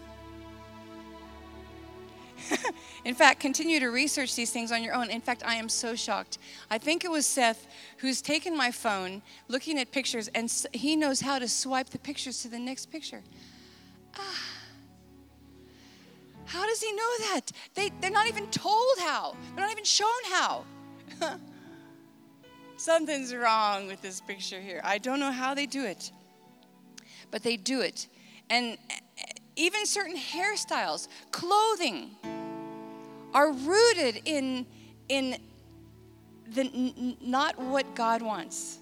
In fact, continue to research these things on your own. In fact, I am so shocked. I think it was Seth who's taken my phone, looking at pictures, and he knows how to swipe the pictures to the next picture. Ah. How does he know that? They, they're not even told how, they're not even shown how. Something's wrong with this picture here. I don't know how they do it, but they do it. And even certain hairstyles, clothing, are rooted in, in the, n- not what God wants.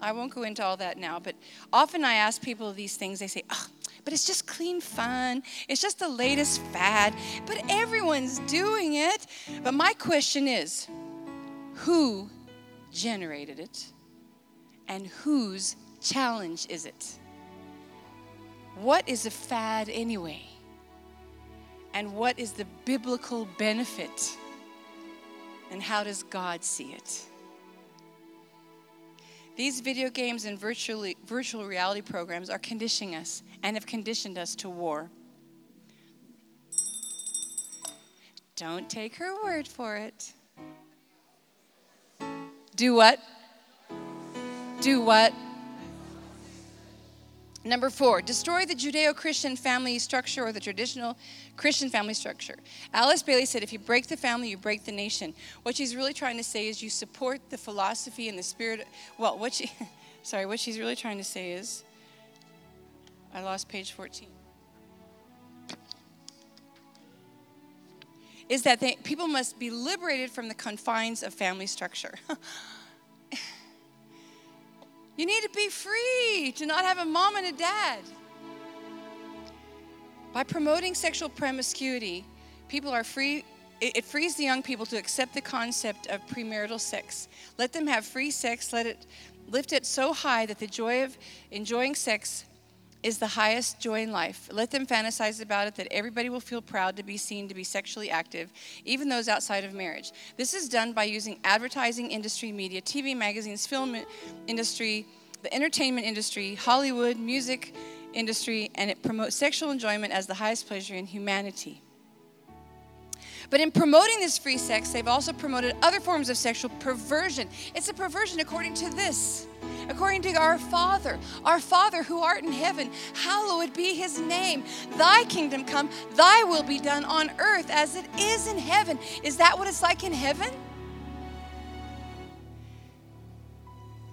I won't go into all that now, but often I ask people these things. They say, oh, but it's just clean fun. It's just the latest fad. But everyone's doing it. But my question is who generated it? And whose challenge is it? What is a fad anyway? And what is the biblical benefit? And how does God see it? These video games and virtually, virtual reality programs are conditioning us and have conditioned us to war. Don't take her word for it. Do what? Do what? Number four, destroy the Judeo Christian family structure or the traditional Christian family structure. Alice Bailey said, if you break the family, you break the nation. What she's really trying to say is you support the philosophy and the spirit. Well, what she, sorry, what she's really trying to say is, I lost page 14. Is that they, people must be liberated from the confines of family structure. You need to be free to not have a mom and a dad. By promoting sexual promiscuity, people are free. It frees the young people to accept the concept of premarital sex. Let them have free sex. Let it lift it so high that the joy of enjoying sex is the highest joy in life. Let them fantasize about it that everybody will feel proud to be seen to be sexually active, even those outside of marriage. This is done by using advertising industry, media, TV, magazines, film industry, the entertainment industry, Hollywood, music industry, and it promotes sexual enjoyment as the highest pleasure in humanity. But in promoting this free sex, they've also promoted other forms of sexual perversion. It's a perversion according to this according to our Father. Our Father who art in heaven, hallowed be his name. Thy kingdom come, thy will be done on earth as it is in heaven. Is that what it's like in heaven?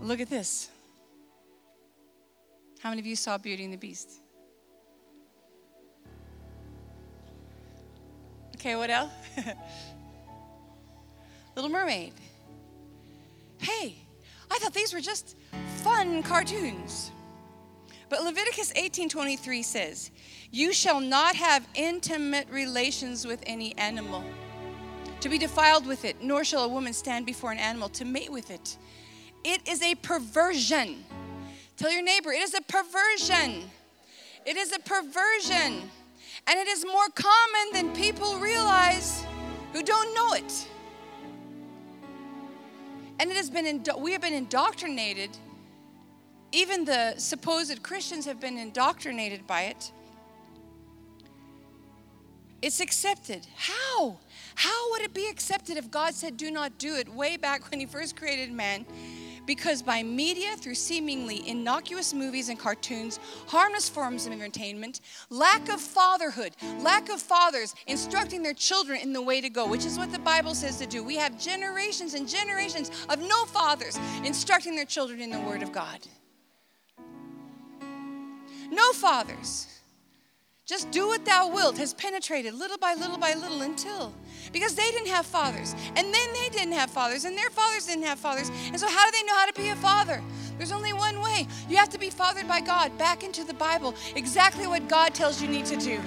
Look at this. How many of you saw Beauty and the Beast? Okay, what else? Little Mermaid. Hey, I thought these were just fun cartoons. But Leviticus 18:23 says, "You shall not have intimate relations with any animal, to be defiled with it, nor shall a woman stand before an animal to mate with it. It is a perversion." Tell your neighbor, it is a perversion. It is a perversion. And it is more common than people realize who don't know it. And it has been, indo- we have been indoctrinated, even the supposed Christians have been indoctrinated by it. It's accepted. How? How would it be accepted if God said, do not do it way back when He first created man? Because by media, through seemingly innocuous movies and cartoons, harmless forms of entertainment, lack of fatherhood, lack of fathers instructing their children in the way to go, which is what the Bible says to do. We have generations and generations of no fathers instructing their children in the Word of God. No fathers. Just do what thou wilt has penetrated little by little by little until because they didn't have fathers and then they didn't have fathers and their fathers didn't have fathers and so how do they know how to be a father There's only one way. You have to be fathered by God back into the Bible, exactly what God tells you need to do.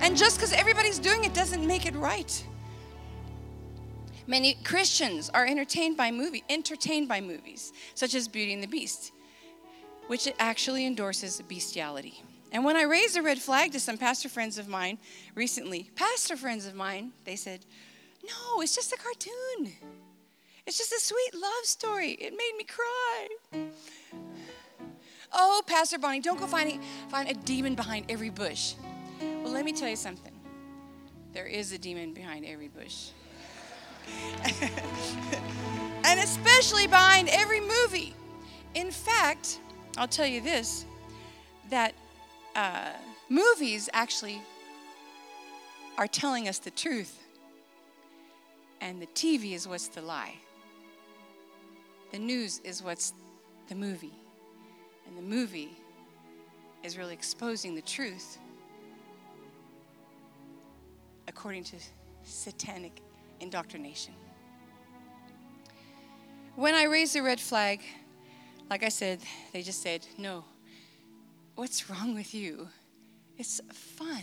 And just because everybody's doing it doesn't make it right. Many Christians are entertained by movie, entertained by movies such as Beauty and the Beast, which actually endorses bestiality. And when I raised a red flag to some pastor friends of mine recently, pastor friends of mine, they said, "No, it's just a cartoon. It's just a sweet love story. It made me cry." Oh, Pastor Bonnie, don't go finding find a demon behind every bush. Well, let me tell you something. There is a demon behind every bush. and especially behind every movie. In fact, I'll tell you this that uh, movies actually are telling us the truth, and the TV is what's the lie. The news is what's the movie, and the movie is really exposing the truth according to satanic indoctrination. When I raised the red flag, like I said, they just said, No, what's wrong with you? It's fun.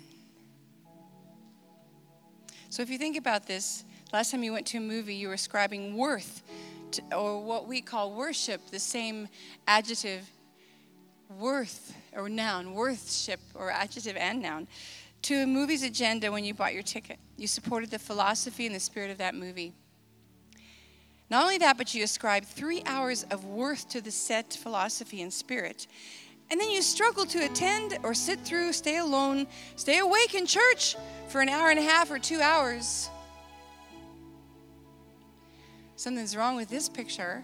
So if you think about this, last time you went to a movie, you were ascribing worth, to, or what we call worship, the same adjective, worth or noun, worthship or adjective and noun to a movie's agenda when you bought your ticket. You supported the philosophy and the spirit of that movie. Not only that, but you ascribed three hours of worth to the set philosophy and spirit. And then you struggle to attend or sit through, stay alone, stay awake in church for an hour and a half or two hours. Something's wrong with this picture.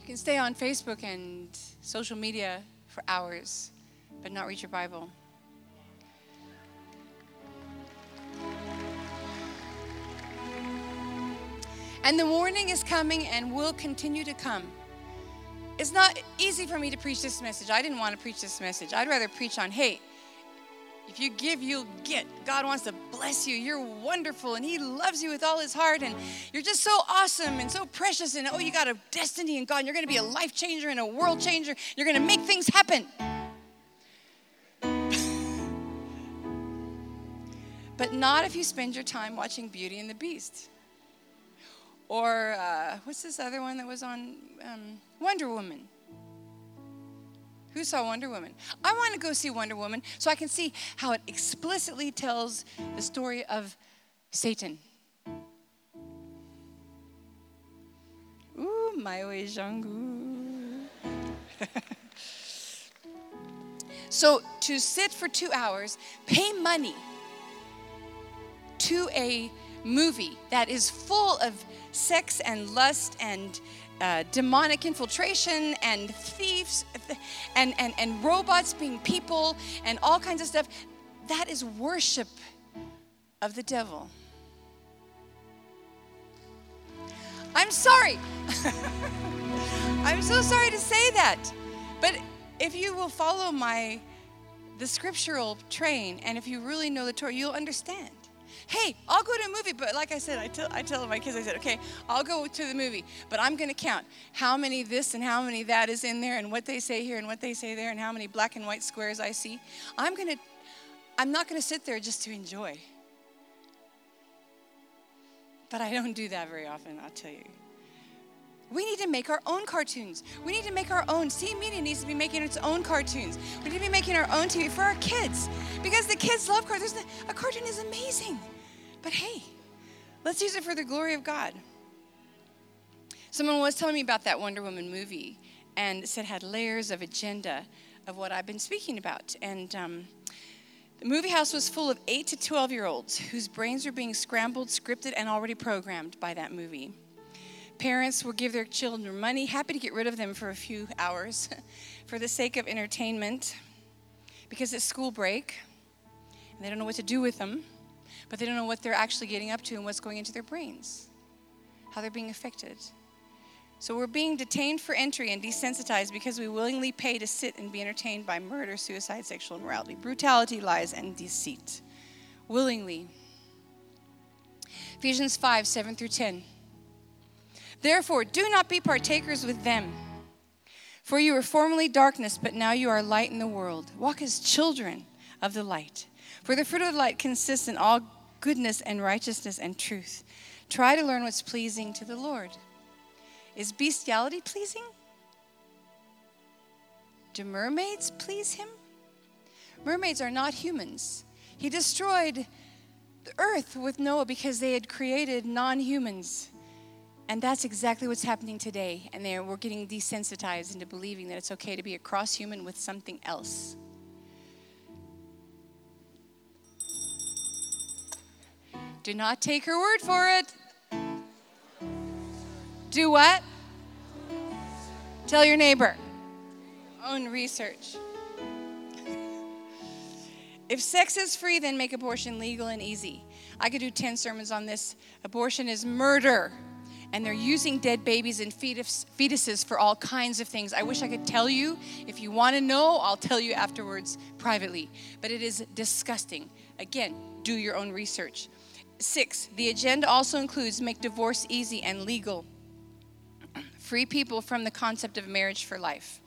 You can stay on Facebook and social media for hours, but not read your Bible. And the warning is coming and will continue to come. It's not easy for me to preach this message. I didn't want to preach this message. I'd rather preach on, hey, if you give, you'll get. God wants to bless you. You're wonderful, and He loves you with all His heart, and you're just so awesome and so precious. And oh, you got a destiny in God, and you're going to be a life changer and a world changer. You're going to make things happen. but not if you spend your time watching Beauty and the Beast. Or uh, what's this other one that was on um, Wonder Woman? Who saw Wonder Woman? I want to go see Wonder Woman so I can see how it explicitly tells the story of Satan. Ooh, my way, Jangu. so to sit for two hours, pay money to a movie that is full of sex and lust and uh, demonic infiltration and thieves and, and, and robots being people and all kinds of stuff. That is worship of the devil. I'm sorry. I'm so sorry to say that. But if you will follow my the scriptural train and if you really know the Torah, you'll understand hey, I'll go to a movie, but like I said, I tell, I tell my kids, I said, okay, I'll go to the movie, but I'm going to count how many this and how many that is in there and what they say here and what they say there and how many black and white squares I see. I'm going to, I'm not going to sit there just to enjoy. But I don't do that very often, I'll tell you. We need to make our own cartoons. We need to make our own. C Media needs to be making its own cartoons. We need to be making our own TV for our kids because the kids love cartoons. A cartoon is amazing. But hey, let's use it for the glory of God. Someone was telling me about that Wonder Woman movie and said had layers of agenda of what I've been speaking about. And um, the movie house was full of 8 to 12 year olds whose brains were being scrambled, scripted, and already programmed by that movie. Parents will give their children money, happy to get rid of them for a few hours for the sake of entertainment because it's school break and they don't know what to do with them but they don't know what they're actually getting up to and what's going into their brains, how they're being affected. So we're being detained for entry and desensitized because we willingly pay to sit and be entertained by murder, suicide, sexual immorality, brutality, lies, and deceit. Willingly. Ephesians 5 7 through 10. Therefore, do not be partakers with them. For you were formerly darkness, but now you are light in the world. Walk as children of the light. For the fruit of the light consists in all goodness and righteousness and truth. Try to learn what's pleasing to the Lord. Is bestiality pleasing? Do mermaids please him? Mermaids are not humans. He destroyed the earth with Noah because they had created non humans. And that's exactly what's happening today. And they are, we're getting desensitized into believing that it's okay to be a cross human with something else. Do not take her word for it. Do what? Tell your neighbor. Own research. if sex is free, then make abortion legal and easy. I could do 10 sermons on this. Abortion is murder and they're using dead babies and fetus, fetuses for all kinds of things. I wish I could tell you. If you want to know, I'll tell you afterwards privately. But it is disgusting. Again, do your own research. Six, the agenda also includes make divorce easy and legal. Free people from the concept of marriage for life.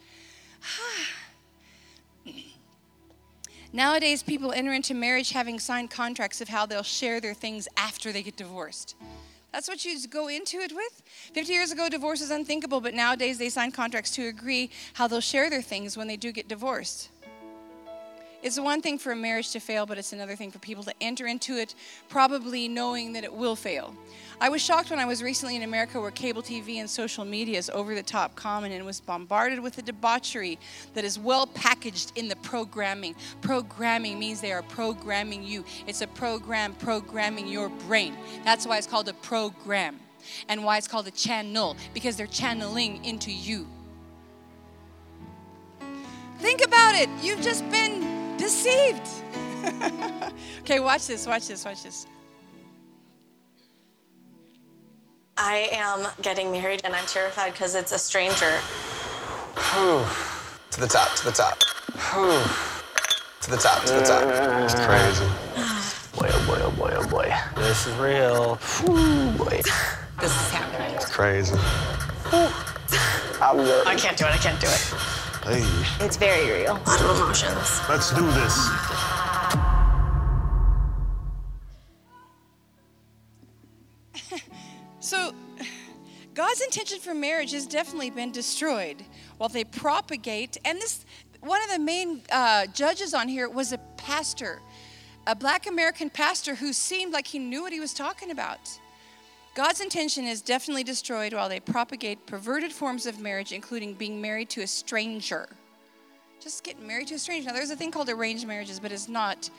Nowadays, people enter into marriage having signed contracts of how they'll share their things after they get divorced. That's what you go into it with. 50 years ago, divorce was unthinkable, but nowadays they sign contracts to agree how they'll share their things when they do get divorced. It's one thing for a marriage to fail, but it's another thing for people to enter into it probably knowing that it will fail. I was shocked when I was recently in America where cable TV and social media is over the top common and was bombarded with the debauchery that is well packaged in the programming. Programming means they are programming you, it's a program programming your brain. That's why it's called a program and why it's called a channel because they're channeling into you. Think about it. You've just been deceived. okay, watch this, watch this, watch this. I am getting married and I'm terrified because it's a stranger. to the top, to the top. to the top, to the top. It's crazy. boy, oh boy, oh boy, oh boy. This is real. boy. This is happening. It's crazy. I can't do it, I can't do it. Hey, It's very real. A lot of emotions. let's do this. So, God's intention for marriage has definitely been destroyed while they propagate. And this, one of the main uh, judges on here was a pastor, a black American pastor who seemed like he knew what he was talking about. God's intention is definitely destroyed while they propagate perverted forms of marriage, including being married to a stranger. Just getting married to a stranger. Now, there's a thing called arranged marriages, but it's not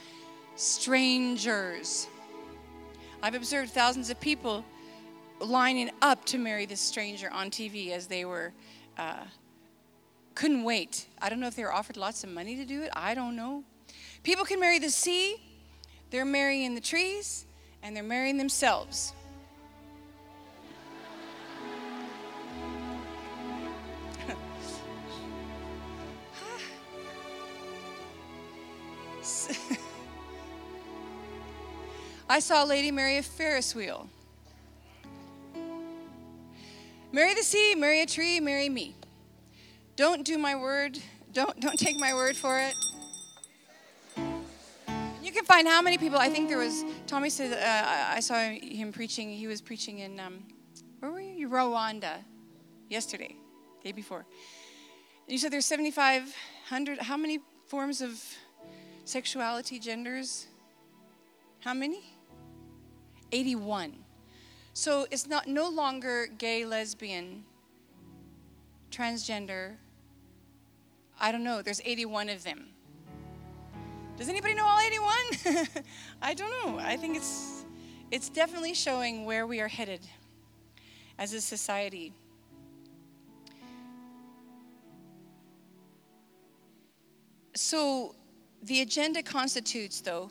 strangers. I've observed thousands of people lining up to marry this stranger on TV as they were uh, couldn't wait. I don't know if they were offered lots of money to do it. I don't know. People can marry the sea. They're marrying the trees, and they're marrying themselves. I saw lady Mary a Ferris wheel. Marry the sea, marry a tree, marry me. Don't do my word. Don't don't take my word for it. You can find how many people. I think there was. Tommy said uh, I saw him preaching. He was preaching in um, where were you? Rwanda, yesterday, day before. You said there's 7,500. How many forms of sexuality, genders? How many? 81. So it's not no longer gay, lesbian, transgender. I don't know. There's 81 of them. Does anybody know all 81? I don't know. I think it's it's definitely showing where we are headed as a society. So the agenda constitutes though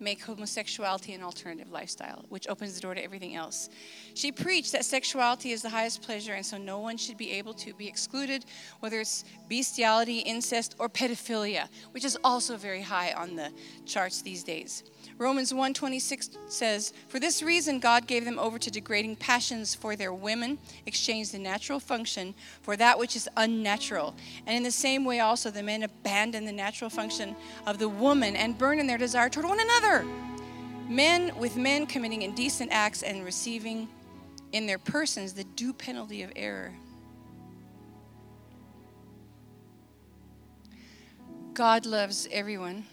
make homosexuality an alternative lifestyle, which opens the door to everything else. She preached that sexuality is the highest pleasure, and so no one should be able to be excluded, whether it's bestiality, incest, or pedophilia, which is also very high on the charts these days. Romans 1:26 says, "For this reason God gave them over to degrading passions for their women, exchanged the natural function for that which is unnatural. And in the same way also the men abandon the natural function of the woman and burn in their desire toward one another. Men with men committing indecent acts and receiving in their persons the due penalty of error." God loves everyone.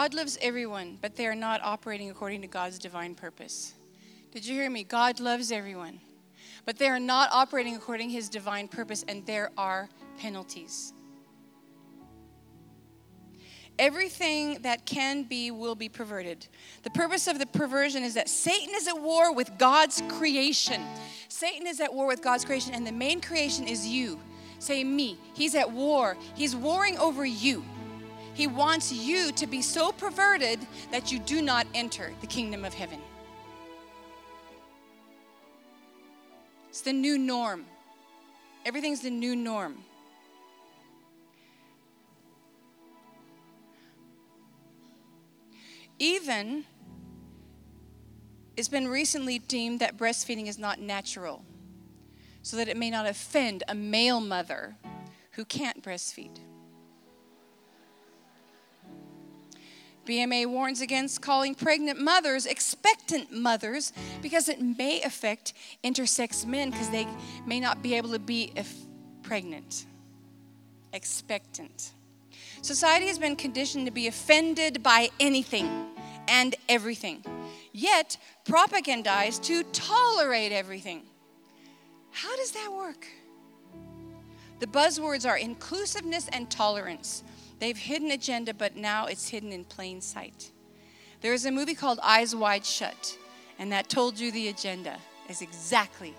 God loves everyone, but they are not operating according to God's divine purpose. Did you hear me? God loves everyone, but they are not operating according to his divine purpose, and there are penalties. Everything that can be will be perverted. The purpose of the perversion is that Satan is at war with God's creation. Satan is at war with God's creation, and the main creation is you. Say, me. He's at war. He's warring over you. He wants you to be so perverted that you do not enter the kingdom of heaven. It's the new norm. Everything's the new norm. Even it's been recently deemed that breastfeeding is not natural, so that it may not offend a male mother who can't breastfeed. BMA warns against calling pregnant mothers expectant mothers because it may affect intersex men because they may not be able to be pregnant. Expectant. Society has been conditioned to be offended by anything and everything, yet propagandized to tolerate everything. How does that work? The buzzwords are inclusiveness and tolerance. They've hidden agenda, but now it's hidden in plain sight. There is a movie called Eyes Wide Shut, and that told you the agenda is exactly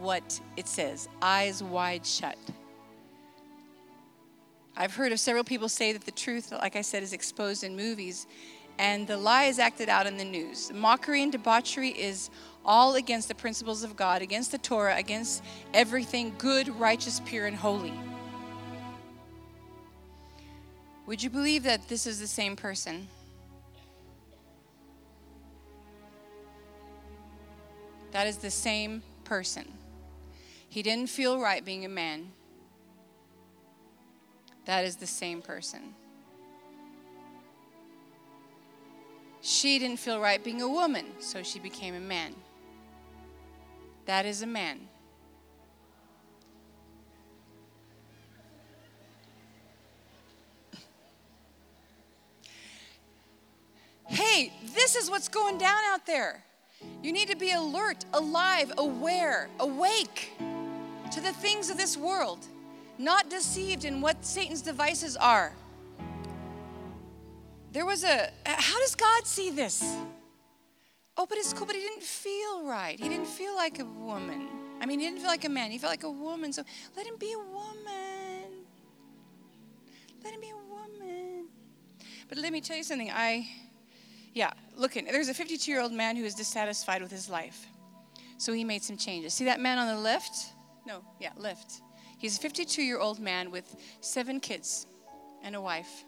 what it says eyes wide shut. I've heard of several people say that the truth, like I said, is exposed in movies, and the lie is acted out in the news. Mockery and debauchery is all against the principles of God, against the Torah, against everything good, righteous, pure, and holy. Would you believe that this is the same person? That is the same person. He didn't feel right being a man. That is the same person. She didn't feel right being a woman, so she became a man. That is a man. Hey, this is what's going down out there. You need to be alert, alive, aware, awake to the things of this world, not deceived in what Satan's devices are. There was a, how does God see this? Oh, but it's cool, but he didn't feel right. He didn't feel like a woman. I mean, he didn't feel like a man, he felt like a woman. So let him be a woman. Let him be a woman. But let me tell you something. I, yeah, looking. There's a 52 year old man who is dissatisfied with his life. So he made some changes. See that man on the left? No, yeah, left. He's a 52 year old man with seven kids and a wife.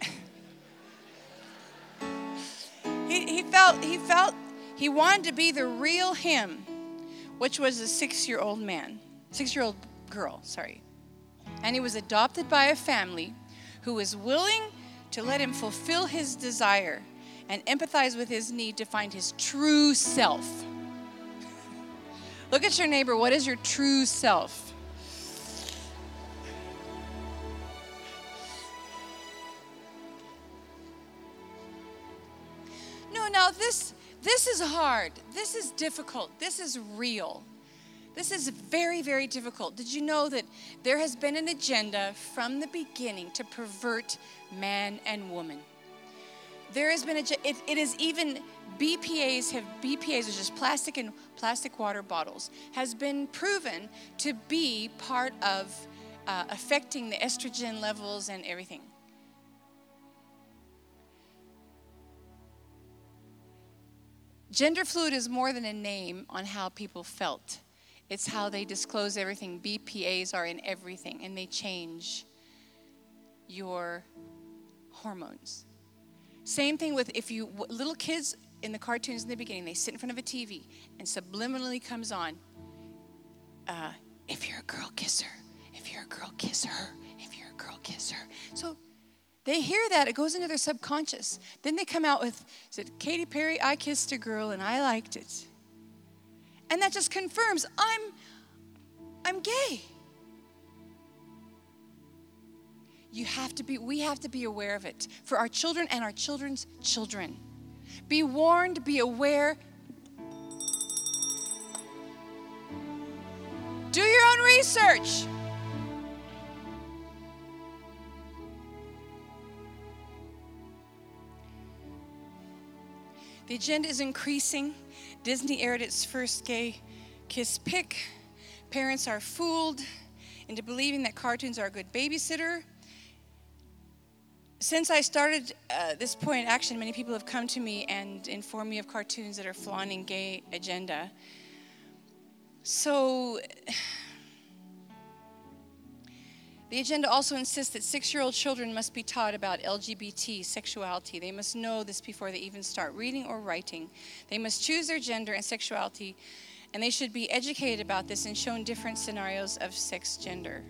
he, he felt he felt he wanted to be the real him, which was a six year old man, six year old girl, sorry. And he was adopted by a family who was willing to let him fulfill his desire and empathize with his need to find his true self. Look at your neighbor. What is your true self? No, now this this is hard. This is difficult. This is real. This is very, very difficult. Did you know that there has been an agenda from the beginning to pervert man and woman? There has been a, it, it is even BPAs have BPAs, which is plastic and plastic water bottles, has been proven to be part of uh, affecting the estrogen levels and everything. Gender fluid is more than a name on how people felt. It's how they disclose everything. BPAs are in everything and they change your hormones. Same thing with if you little kids in the cartoons in the beginning, they sit in front of a TV and subliminally comes on. Uh, if you're a girl, kiss her. If you're a girl, kiss her. If you're a girl, kiss her. So they hear that, it goes into their subconscious. Then they come out with, said, Katy Perry, I kissed a girl and I liked it. And that just confirms I'm I'm gay. You have to be, we have to be aware of it for our children and our children's children. Be warned, be aware. Do your own research. The agenda is increasing. Disney aired its first gay kiss pic. Parents are fooled into believing that cartoons are a good babysitter. Since I started uh, this point in action, many people have come to me and informed me of cartoons that are flaunting gay agenda. So, the agenda also insists that six year old children must be taught about LGBT sexuality. They must know this before they even start reading or writing. They must choose their gender and sexuality, and they should be educated about this and shown different scenarios of sex gender.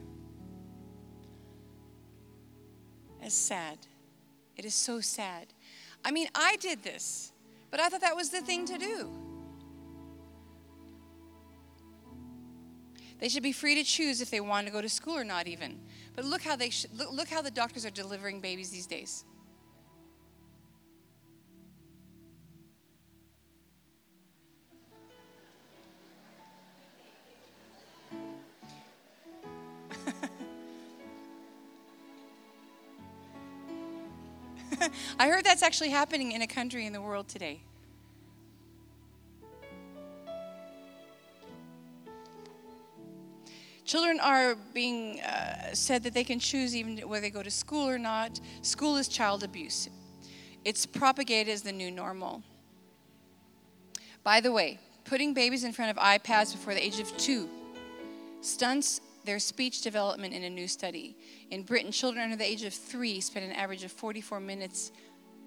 It's sad. It is so sad. I mean, I did this, but I thought that was the thing to do. They should be free to choose if they want to go to school or not, even. But look how they sh- look, look how the doctors are delivering babies these days. I heard that's actually happening in a country in the world today. Children are being uh, said that they can choose even whether they go to school or not. School is child abuse. It's propagated as the new normal. By the way, putting babies in front of iPads before the age of two stunts their speech development in a new study. In Britain, children under the age of three spend an average of 44 minutes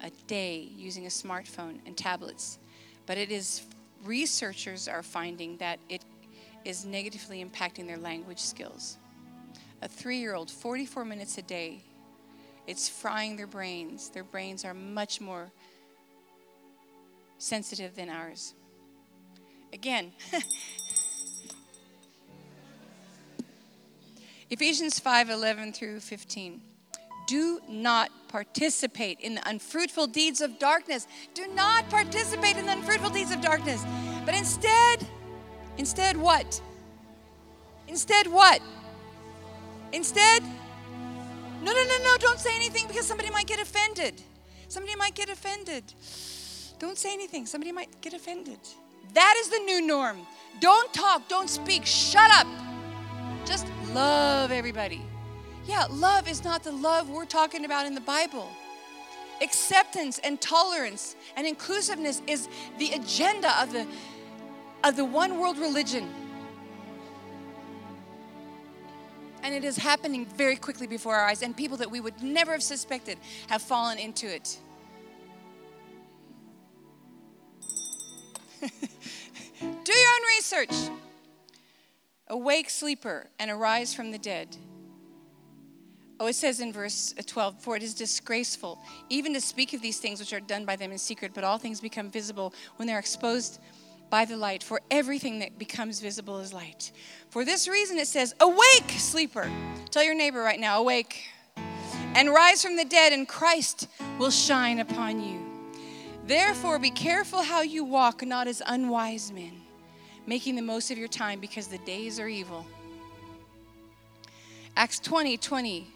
a day using a smartphone and tablets. But it is, researchers are finding that it is negatively impacting their language skills. A three year old, 44 minutes a day, it's frying their brains. Their brains are much more sensitive than ours. Again, Ephesians 5 11 through 15. Do not participate in the unfruitful deeds of darkness. Do not participate in the unfruitful deeds of darkness. But instead, instead, what? Instead, what? Instead, no, no, no, no, don't say anything because somebody might get offended. Somebody might get offended. Don't say anything. Somebody might get offended. That is the new norm. Don't talk, don't speak, shut up. Just love everybody. Yeah, love is not the love we're talking about in the Bible. Acceptance and tolerance and inclusiveness is the agenda of the of the one world religion. And it is happening very quickly before our eyes, and people that we would never have suspected have fallen into it. Do your own research. Awake, sleeper, and arise from the dead. Oh, it says in verse 12, for it is disgraceful even to speak of these things which are done by them in secret, but all things become visible when they're exposed by the light. For everything that becomes visible is light. For this reason, it says, Awake, sleeper. Tell your neighbor right now, awake. And rise from the dead, and Christ will shine upon you. Therefore, be careful how you walk, not as unwise men, making the most of your time because the days are evil. Acts 20 20.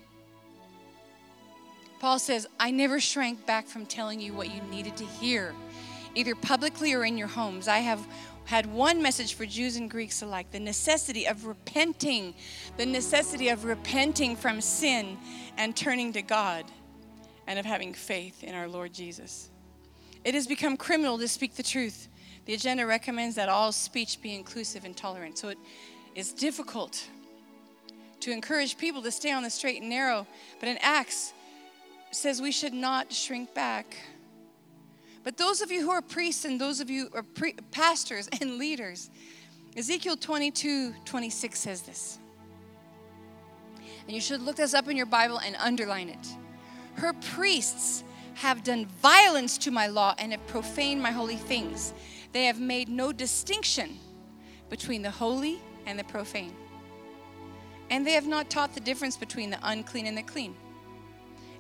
Paul says, I never shrank back from telling you what you needed to hear, either publicly or in your homes. I have had one message for Jews and Greeks alike the necessity of repenting, the necessity of repenting from sin and turning to God, and of having faith in our Lord Jesus. It has become criminal to speak the truth. The agenda recommends that all speech be inclusive and tolerant. So it is difficult to encourage people to stay on the straight and narrow, but in Acts says we should not shrink back. But those of you who are priests and those of you who are pre- pastors and leaders, Ezekiel 22 26 says this. And you should look this up in your Bible and underline it. Her priests have done violence to my law and have profaned my holy things. They have made no distinction between the holy and the profane. And they have not taught the difference between the unclean and the clean.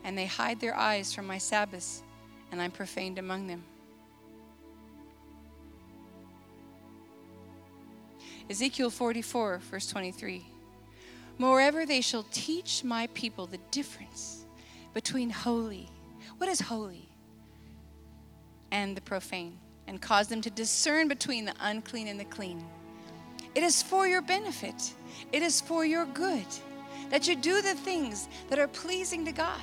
And they hide their eyes from my Sabbaths, and I'm profaned among them. Ezekiel 44, verse 23. Moreover, they shall teach my people the difference between holy, what is holy, and the profane, and cause them to discern between the unclean and the clean. It is for your benefit, it is for your good that you do the things that are pleasing to God.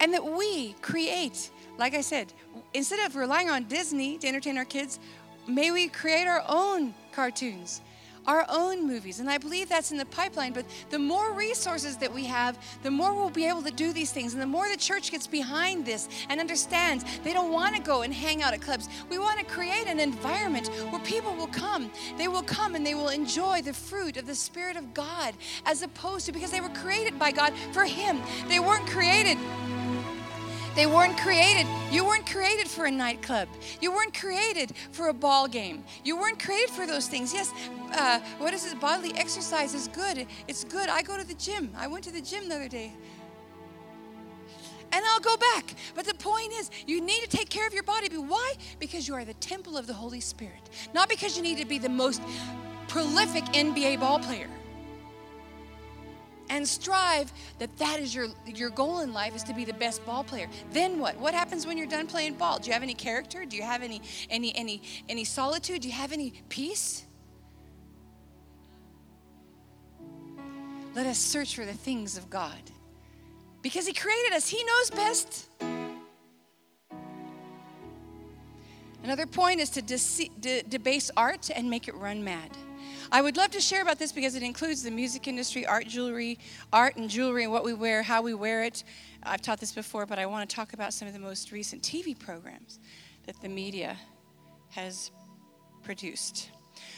And that we create, like I said, instead of relying on Disney to entertain our kids, may we create our own cartoons, our own movies. And I believe that's in the pipeline. But the more resources that we have, the more we'll be able to do these things. And the more the church gets behind this and understands they don't want to go and hang out at clubs. We want to create an environment where people will come. They will come and they will enjoy the fruit of the Spirit of God as opposed to because they were created by God for Him. They weren't created they weren't created. You weren't created for a nightclub. You weren't created for a ball game. You weren't created for those things. Yes, uh, what is it? Bodily exercise is good. It's good. I go to the gym. I went to the gym the other day. And I'll go back. But the point is, you need to take care of your body. Why? Because you are the temple of the Holy Spirit. Not because you need to be the most prolific NBA ball player and strive that that is your your goal in life is to be the best ball player. Then what? What happens when you're done playing ball? Do you have any character? Do you have any any any any solitude? Do you have any peace? Let us search for the things of god. Because he created us. He knows best. Another point is to de- debase art and make it run mad I would love to share about this because it includes the music industry, art, jewelry, art and jewelry, and what we wear, how we wear it. I've taught this before, but I want to talk about some of the most recent TV programs that the media has produced.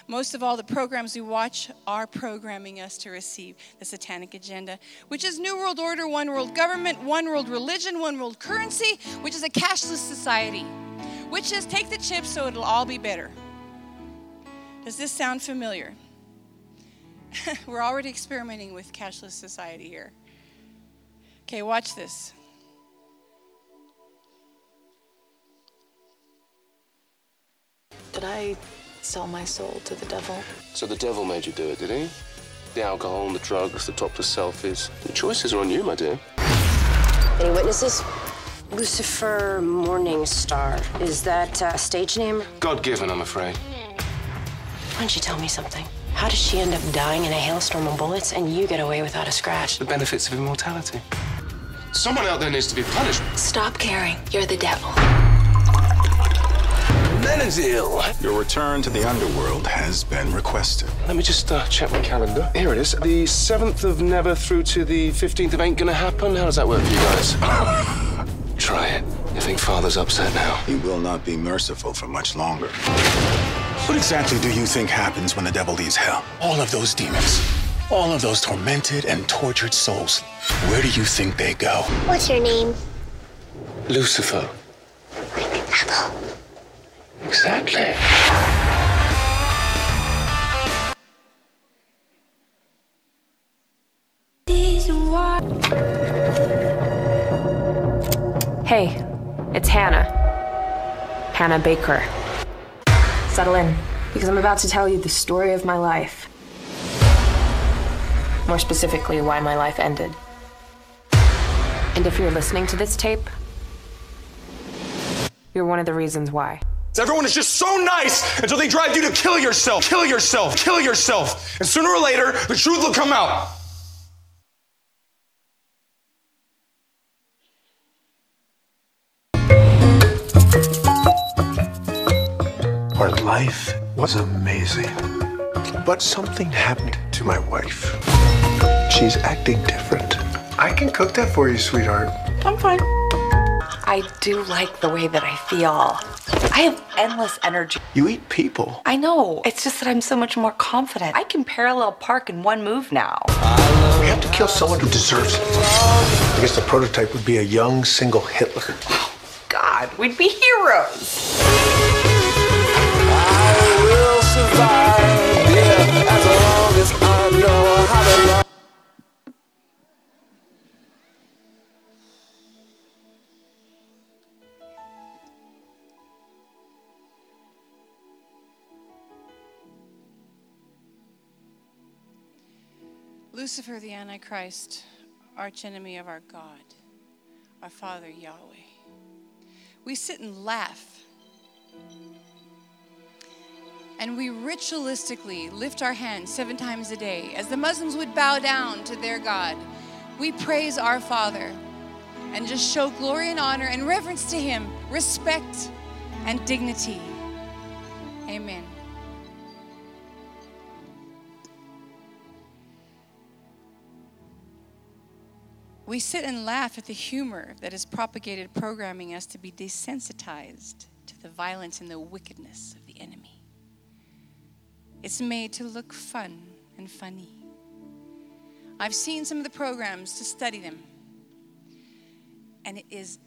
Most of all, the programs we watch are programming us to receive the satanic agenda, which is New World Order, One World Government, One World Religion, One World Currency, which is a cashless society, which is take the chips so it'll all be better. Does this sound familiar? We're already experimenting with cashless society here. Okay, watch this. Did I sell my soul to the devil? So the devil made you do it, did he? The alcohol and the drugs, the topless selfies. The choices are on you, my dear. Any witnesses? Lucifer Morningstar. Is that a stage name? God given, I'm afraid. Why don't you tell me something? How does she end up dying in a hailstorm of bullets and you get away without a scratch? The benefits of immortality. Someone out there needs to be punished. Stop caring. You're the devil. Amenadiel! Your return to the underworld has been requested. Let me just uh, check my calendar. Here it is. The 7th of never through to the 15th of ain't gonna happen. How does that work for you guys? Try it. You think Father's upset now? He will not be merciful for much longer. What exactly do you think happens when the devil leaves hell? All of those demons, all of those tormented and tortured souls, where do you think they go? What's your name? Lucifer. Apple. Exactly. Hey, it's Hannah. Hannah Baker. Settle in, because I'm about to tell you the story of my life. More specifically, why my life ended. And if you're listening to this tape, you're one of the reasons why. Everyone is just so nice until they drive you to kill yourself, kill yourself, kill yourself. And sooner or later, the truth will come out. Was amazing. But something happened to my wife. She's acting different. I can cook that for you, sweetheart. I'm fine. I do like the way that I feel. I have endless energy. You eat people. I know. It's just that I'm so much more confident. I can parallel park in one move now. We have to kill someone who deserves it. I guess the prototype would be a young, single Hitler. Oh, God, we'd be heroes. Lucifer, the Antichrist, archenemy of our God, our Father Yahweh. We sit and laugh. And we ritualistically lift our hands seven times a day. As the Muslims would bow down to their God, we praise our Father and just show glory and honor and reverence to Him, respect and dignity. Amen. We sit and laugh at the humor that is propagated, programming us to be desensitized to the violence and the wickedness of the enemy. It's made to look fun and funny. I've seen some of the programs to study them, and it is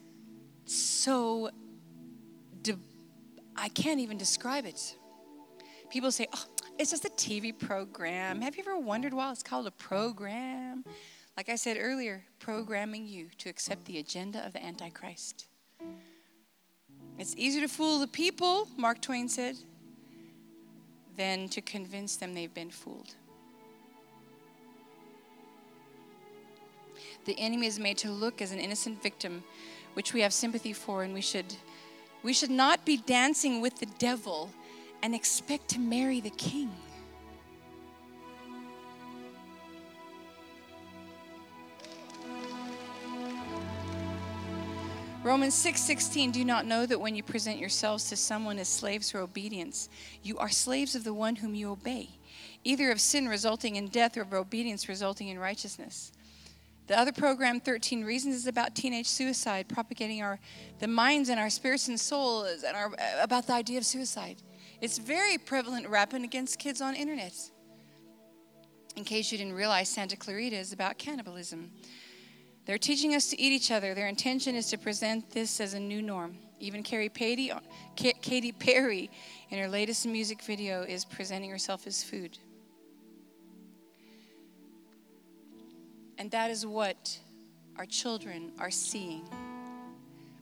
so, de- I can't even describe it. People say, oh, it's just a TV program. Have you ever wondered why it's called a program? Like I said earlier, programming you to accept the agenda of the Antichrist. It's easier to fool the people, Mark Twain said, than to convince them they've been fooled. The enemy is made to look as an innocent victim, which we have sympathy for, and we should, we should not be dancing with the devil and expect to marry the king. Romans 6:16 Do you not know that when you present yourselves to someone as slaves for obedience, you are slaves of the one whom you obey, either of sin resulting in death or of obedience resulting in righteousness. The other program 13 reasons is about teenage suicide, propagating our the minds and our spirits and souls and our uh, about the idea of suicide. It's very prevalent rapping against kids on internet. In case you didn't realize Santa Clarita is about cannibalism. They're teaching us to eat each other. Their intention is to present this as a new norm. Even Katy Perry, in her latest music video, is presenting herself as food. And that is what our children are seeing.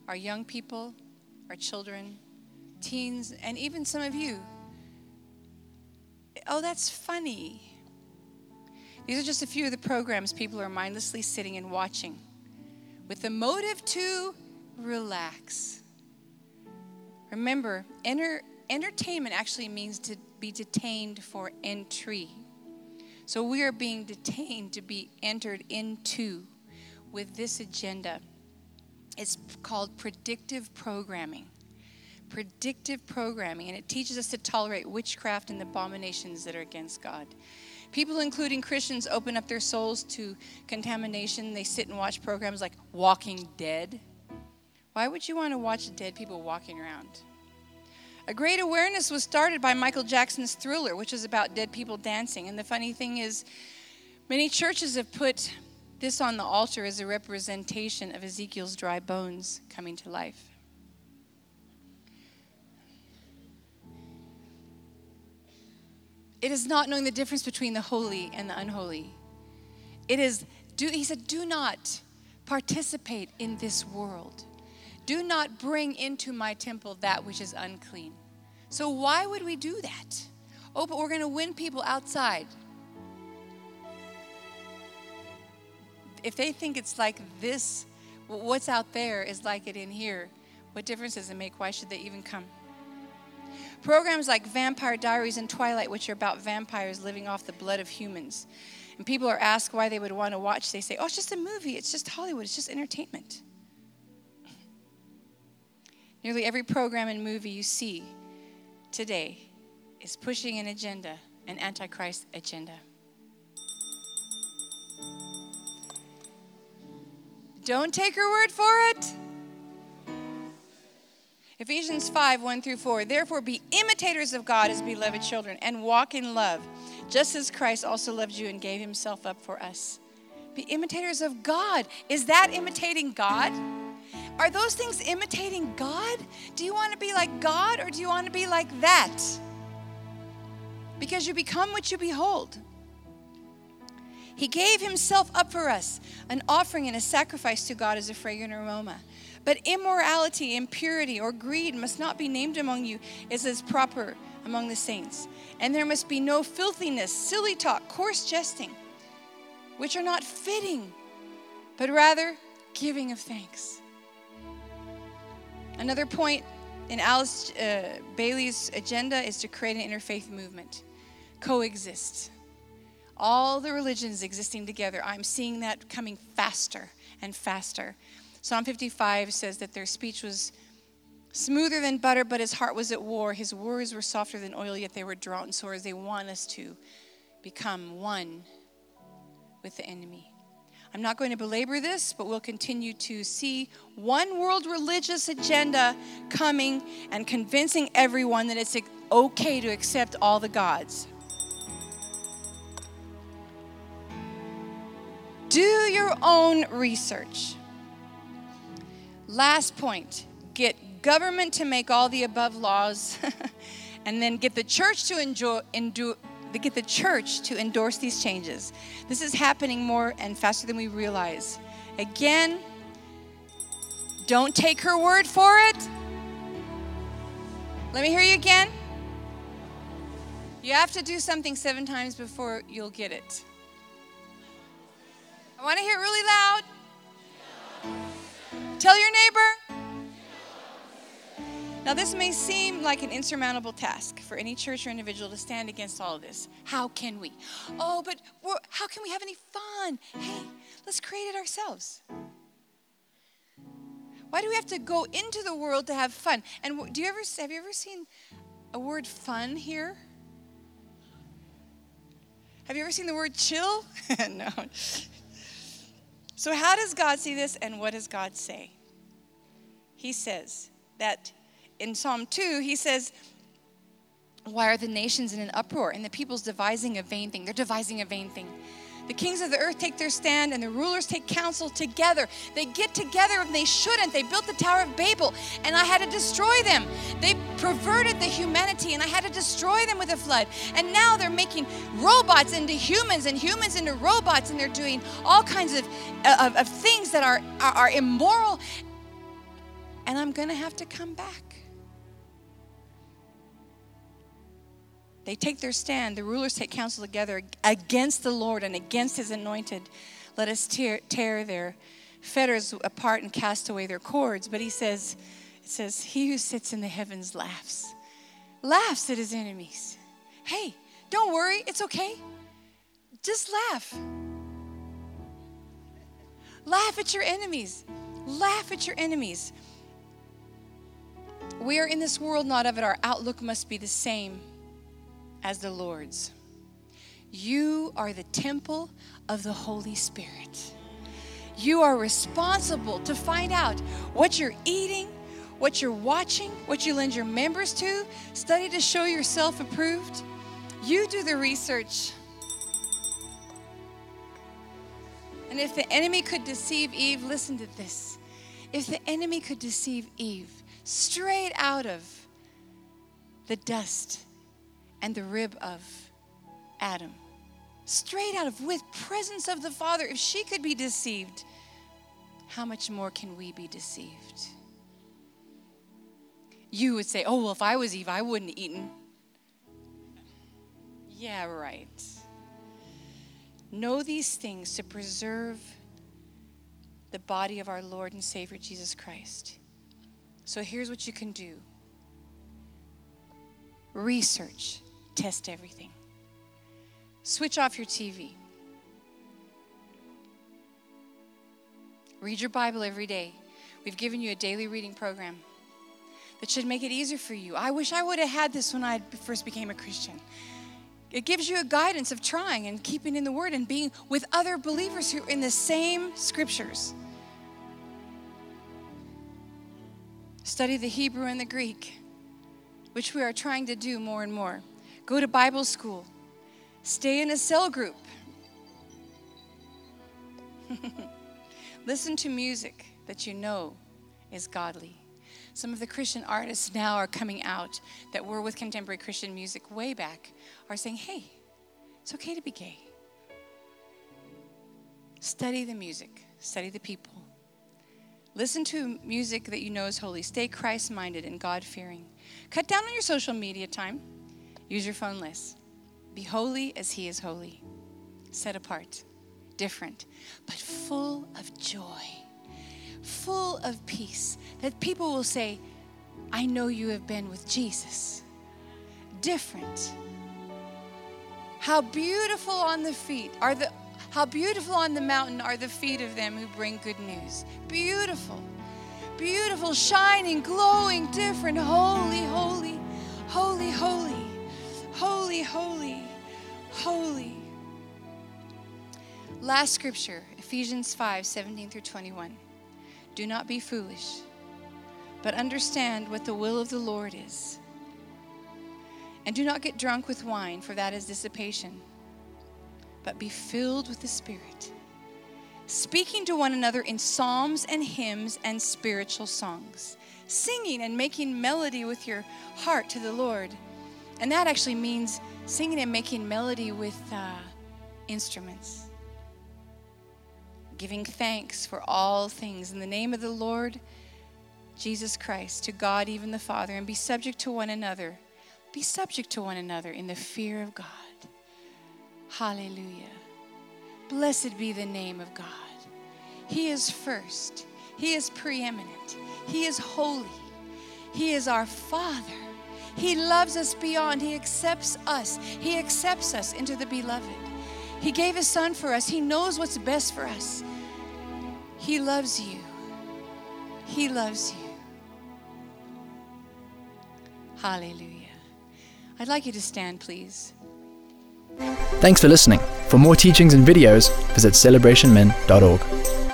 Our young people, our children, teens, and even some of you. Oh, that's funny. These are just a few of the programs people are mindlessly sitting and watching with the motive to relax. Remember, enter, entertainment actually means to be detained for entry. So we are being detained to be entered into with this agenda. It's called predictive programming. Predictive programming, and it teaches us to tolerate witchcraft and the abominations that are against God. People, including Christians, open up their souls to contamination. They sit and watch programs like Walking Dead. Why would you want to watch dead people walking around? A great awareness was started by Michael Jackson's Thriller, which is about dead people dancing. And the funny thing is, many churches have put this on the altar as a representation of Ezekiel's dry bones coming to life. It is not knowing the difference between the holy and the unholy. It is, do, he said, do not participate in this world. Do not bring into my temple that which is unclean. So, why would we do that? Oh, but we're going to win people outside. If they think it's like this, what's out there is like it in here, what difference does it make? Why should they even come? Programs like Vampire Diaries and Twilight, which are about vampires living off the blood of humans. And people are asked why they would want to watch. They say, oh, it's just a movie. It's just Hollywood. It's just entertainment. Nearly every program and movie you see today is pushing an agenda, an antichrist agenda. Don't take her word for it. Ephesians 5 1 through 4. Therefore, be imitators of God as beloved children and walk in love, just as Christ also loved you and gave himself up for us. Be imitators of God. Is that imitating God? Are those things imitating God? Do you want to be like God or do you want to be like that? Because you become what you behold. He gave himself up for us, an offering and a sacrifice to God as a fragrant aroma. But immorality, impurity, or greed must not be named among you as is proper among the saints. And there must be no filthiness, silly talk, coarse jesting, which are not fitting, but rather giving of thanks. Another point in Alice uh, Bailey's agenda is to create an interfaith movement, coexist. All the religions existing together. I'm seeing that coming faster and faster. Psalm 55 says that their speech was smoother than butter, but his heart was at war. His words were softer than oil, yet they were draught sores. They want us to become one with the enemy. I'm not going to belabor this, but we'll continue to see one world religious agenda coming and convincing everyone that it's okay to accept all the gods. Do your own research. Last point get government to make all the above laws, and then get the church to enjoy, endure, get the church to endorse these changes. This is happening more and faster than we realize. Again, don't take her word for it. Let me hear you again. You have to do something seven times before you'll get it. I want to hear it really loud. Tell your neighbor. Now, this may seem like an insurmountable task for any church or individual to stand against all of this. How can we? Oh, but how can we have any fun? Hey, let's create it ourselves. Why do we have to go into the world to have fun? And do you ever have you ever seen a word fun here? Have you ever seen the word chill? no. So, how does God see this and what does God say? He says that in Psalm 2, he says, Why are the nations in an uproar and the peoples devising a vain thing? They're devising a vain thing. The kings of the earth take their stand and the rulers take counsel together. They get together and they shouldn't. They built the Tower of Babel and I had to destroy them. They perverted the humanity and I had to destroy them with a flood. And now they're making robots into humans and humans into robots and they're doing all kinds of, of, of things that are, are, are immoral. And I'm going to have to come back. They take their stand. The rulers take counsel together against the Lord and against his anointed. Let us tear, tear their fetters apart and cast away their cords. But he says, it says, He who sits in the heavens laughs, laughs at his enemies. Hey, don't worry, it's okay. Just laugh. Laugh at your enemies. Laugh at your enemies. We are in this world not of it. Our outlook must be the same as the Lord's. You are the temple of the Holy Spirit. You are responsible to find out what you're eating, what you're watching, what you lend your members to. Study to show yourself approved. You do the research. And if the enemy could deceive Eve, listen to this. If the enemy could deceive Eve straight out of the dust and the rib of Adam. Straight out of, with presence of the Father. If she could be deceived, how much more can we be deceived? You would say, oh, well, if I was Eve, I wouldn't have eaten. Yeah, right. Know these things to preserve the body of our Lord and Savior Jesus Christ. So here's what you can do research test everything. Switch off your TV. Read your Bible every day. We've given you a daily reading program. that should make it easier for you. I wish I would have had this when I first became a Christian. It gives you a guidance of trying and keeping in the Word and being with other believers who are in the same scriptures. Study the Hebrew and the Greek, which we are trying to do more and more. Go to Bible school. Stay in a cell group. Listen to music that you know is godly. Some of the Christian artists now are coming out that were with contemporary Christian music way back are saying, hey, it's okay to be gay. Study the music, study the people. Listen to music that you know is holy. Stay Christ minded and God fearing. Cut down on your social media time. Use your phone less. Be holy as He is holy. Set apart, different, but full of joy, full of peace. That people will say, I know you have been with Jesus. Different. How beautiful on the feet are the how beautiful on the mountain are the feet of them who bring good news. Beautiful. Beautiful, shining, glowing, different, holy, holy, holy, holy, holy, holy, holy. Last scripture, Ephesians 5 17 through 21. Do not be foolish, but understand what the will of the Lord is. And do not get drunk with wine, for that is dissipation, but be filled with the Spirit, speaking to one another in psalms and hymns and spiritual songs, singing and making melody with your heart to the Lord. And that actually means singing and making melody with uh, instruments. Giving thanks for all things in the name of the Lord Jesus Christ, to God, even the Father, and be subject to one another. Be subject to one another in the fear of God. Hallelujah. Blessed be the name of God. He is first, He is preeminent, He is holy, He is our Father. He loves us beyond, He accepts us, He accepts us into the beloved. He gave His Son for us, He knows what's best for us. He loves you. He loves you. Hallelujah. I'd like you to stand, please. Thanks for listening. For more teachings and videos, visit celebrationmen.org.